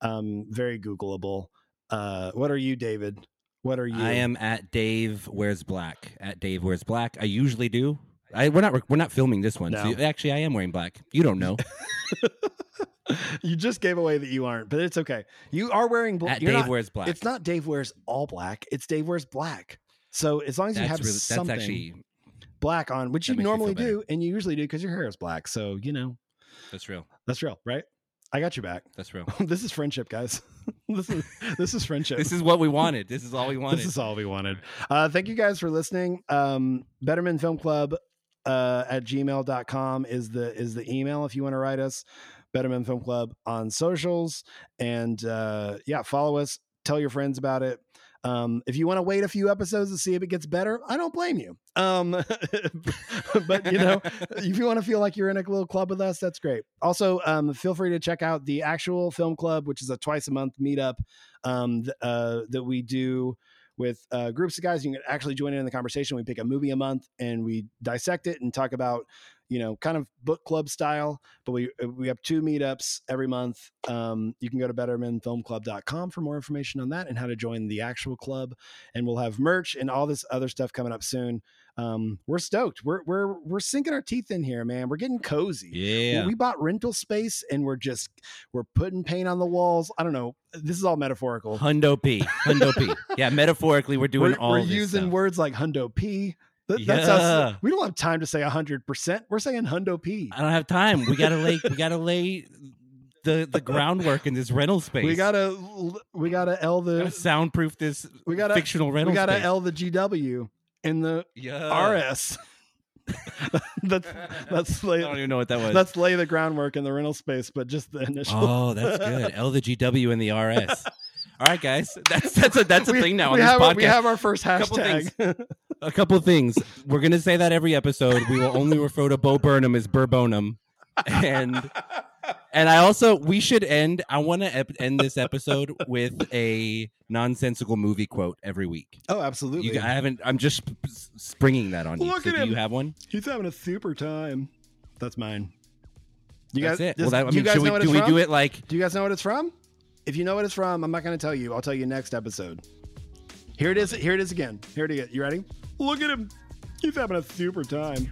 Speaker 1: um, very Googleable. Uh, what are you, David? What are you?
Speaker 2: I am at Dave Wears Black. At Dave Wears Black. I usually do. I, we're not we're not filming this one.
Speaker 1: No.
Speaker 2: So actually, I am wearing black. You don't know.
Speaker 1: you just gave away that you aren't, but it's okay. You are wearing black.
Speaker 2: Dave Wears Black.
Speaker 1: It's not Dave wears all black. It's Dave wears black. So as long as you have
Speaker 2: really, that's
Speaker 1: something
Speaker 2: actually
Speaker 1: black on, which you
Speaker 2: makes me feel
Speaker 1: normally do, and you usually do because your hair is black. So you know
Speaker 2: that's real.
Speaker 1: that's real, right? I got you back.
Speaker 2: That's real.
Speaker 1: this is friendship, guys. this is this is friendship.
Speaker 2: This is what we wanted. This is all we wanted.
Speaker 1: This is all we wanted. Uh, thank you guys for listening. Um, Better Men Film Club uh, at gmail.com is the is the email if you want to write us. Better Men Film Club on socials. And uh, yeah, follow us. Tell your friends about it. Um, if you want to wait a few episodes to see if it gets better, I don't blame you. Um, but you know, if you want to feel like you're in a little club with us, that's great. Also, um, feel free to check out the actual film club, which is a twice a month meetup um, uh, that we do with uh, groups of guys. You can actually join in the conversation. We pick a movie a month and we dissect it and talk about, you know, kind of book club style. But we uh, we have two meetups every month. Um, you can go to bettermenfilmclub.com for more information on that and how to join the actual club. And we'll have merch and all this other stuff coming up soon. Um, we're stoked. We're we're we're sinking our teeth in here, man. We're getting cozy.
Speaker 2: Yeah.
Speaker 1: We bought rental space and we're just we're putting paint on the walls. I don't know. This is all metaphorical.
Speaker 2: Hundo P. Hundo P. Yeah, metaphorically, we're doing
Speaker 1: we're,
Speaker 2: all
Speaker 1: we're using
Speaker 2: stuff.
Speaker 1: words like hundo p. Th- That's us.
Speaker 2: Yeah.
Speaker 1: We don't have time to say hundred percent. We're saying hundo p.
Speaker 2: I don't have time. We gotta lay. We gotta lay the the groundwork in this rental space.
Speaker 1: We gotta we gotta L
Speaker 2: Gotta
Speaker 1: the
Speaker 2: soundproof this
Speaker 1: we gotta
Speaker 2: fictional rental
Speaker 1: we gotta
Speaker 2: space.
Speaker 1: L the GW in the
Speaker 2: yeah.
Speaker 1: RS. that's that's lay, I
Speaker 2: don't even know what that was.
Speaker 1: that's lay the groundwork in the rental space, but just the initial.
Speaker 2: oh, that's good. L the GW and the RS. All right, guys. That's that's a that's a
Speaker 1: we,
Speaker 2: thing now
Speaker 1: we
Speaker 2: on this
Speaker 1: have
Speaker 2: podcast.
Speaker 1: our, we have our first
Speaker 2: Couple
Speaker 1: hashtag.
Speaker 2: a couple things. We're gonna say that every episode. We will only refer to Bo Burnham as Burbonum, and and I also we should end. I want to ep- end this episode with a nonsensical movie quote every week.
Speaker 1: oh, absolutely.
Speaker 2: You, I haven't. I'm just springing that on you. So do
Speaker 1: him.
Speaker 2: you have one?
Speaker 1: He's having a super time. That's mine. You
Speaker 2: That's
Speaker 1: guys,
Speaker 2: it. well, that, I mean,
Speaker 1: guys
Speaker 2: should we do we
Speaker 1: from?
Speaker 2: do it like?
Speaker 1: Do you guys know what it's from? If you know what it's from, I'm not going to tell you. I'll tell you next episode. Here it is. Here it is again. Here it is. You ready? Look at him. He's having a super time.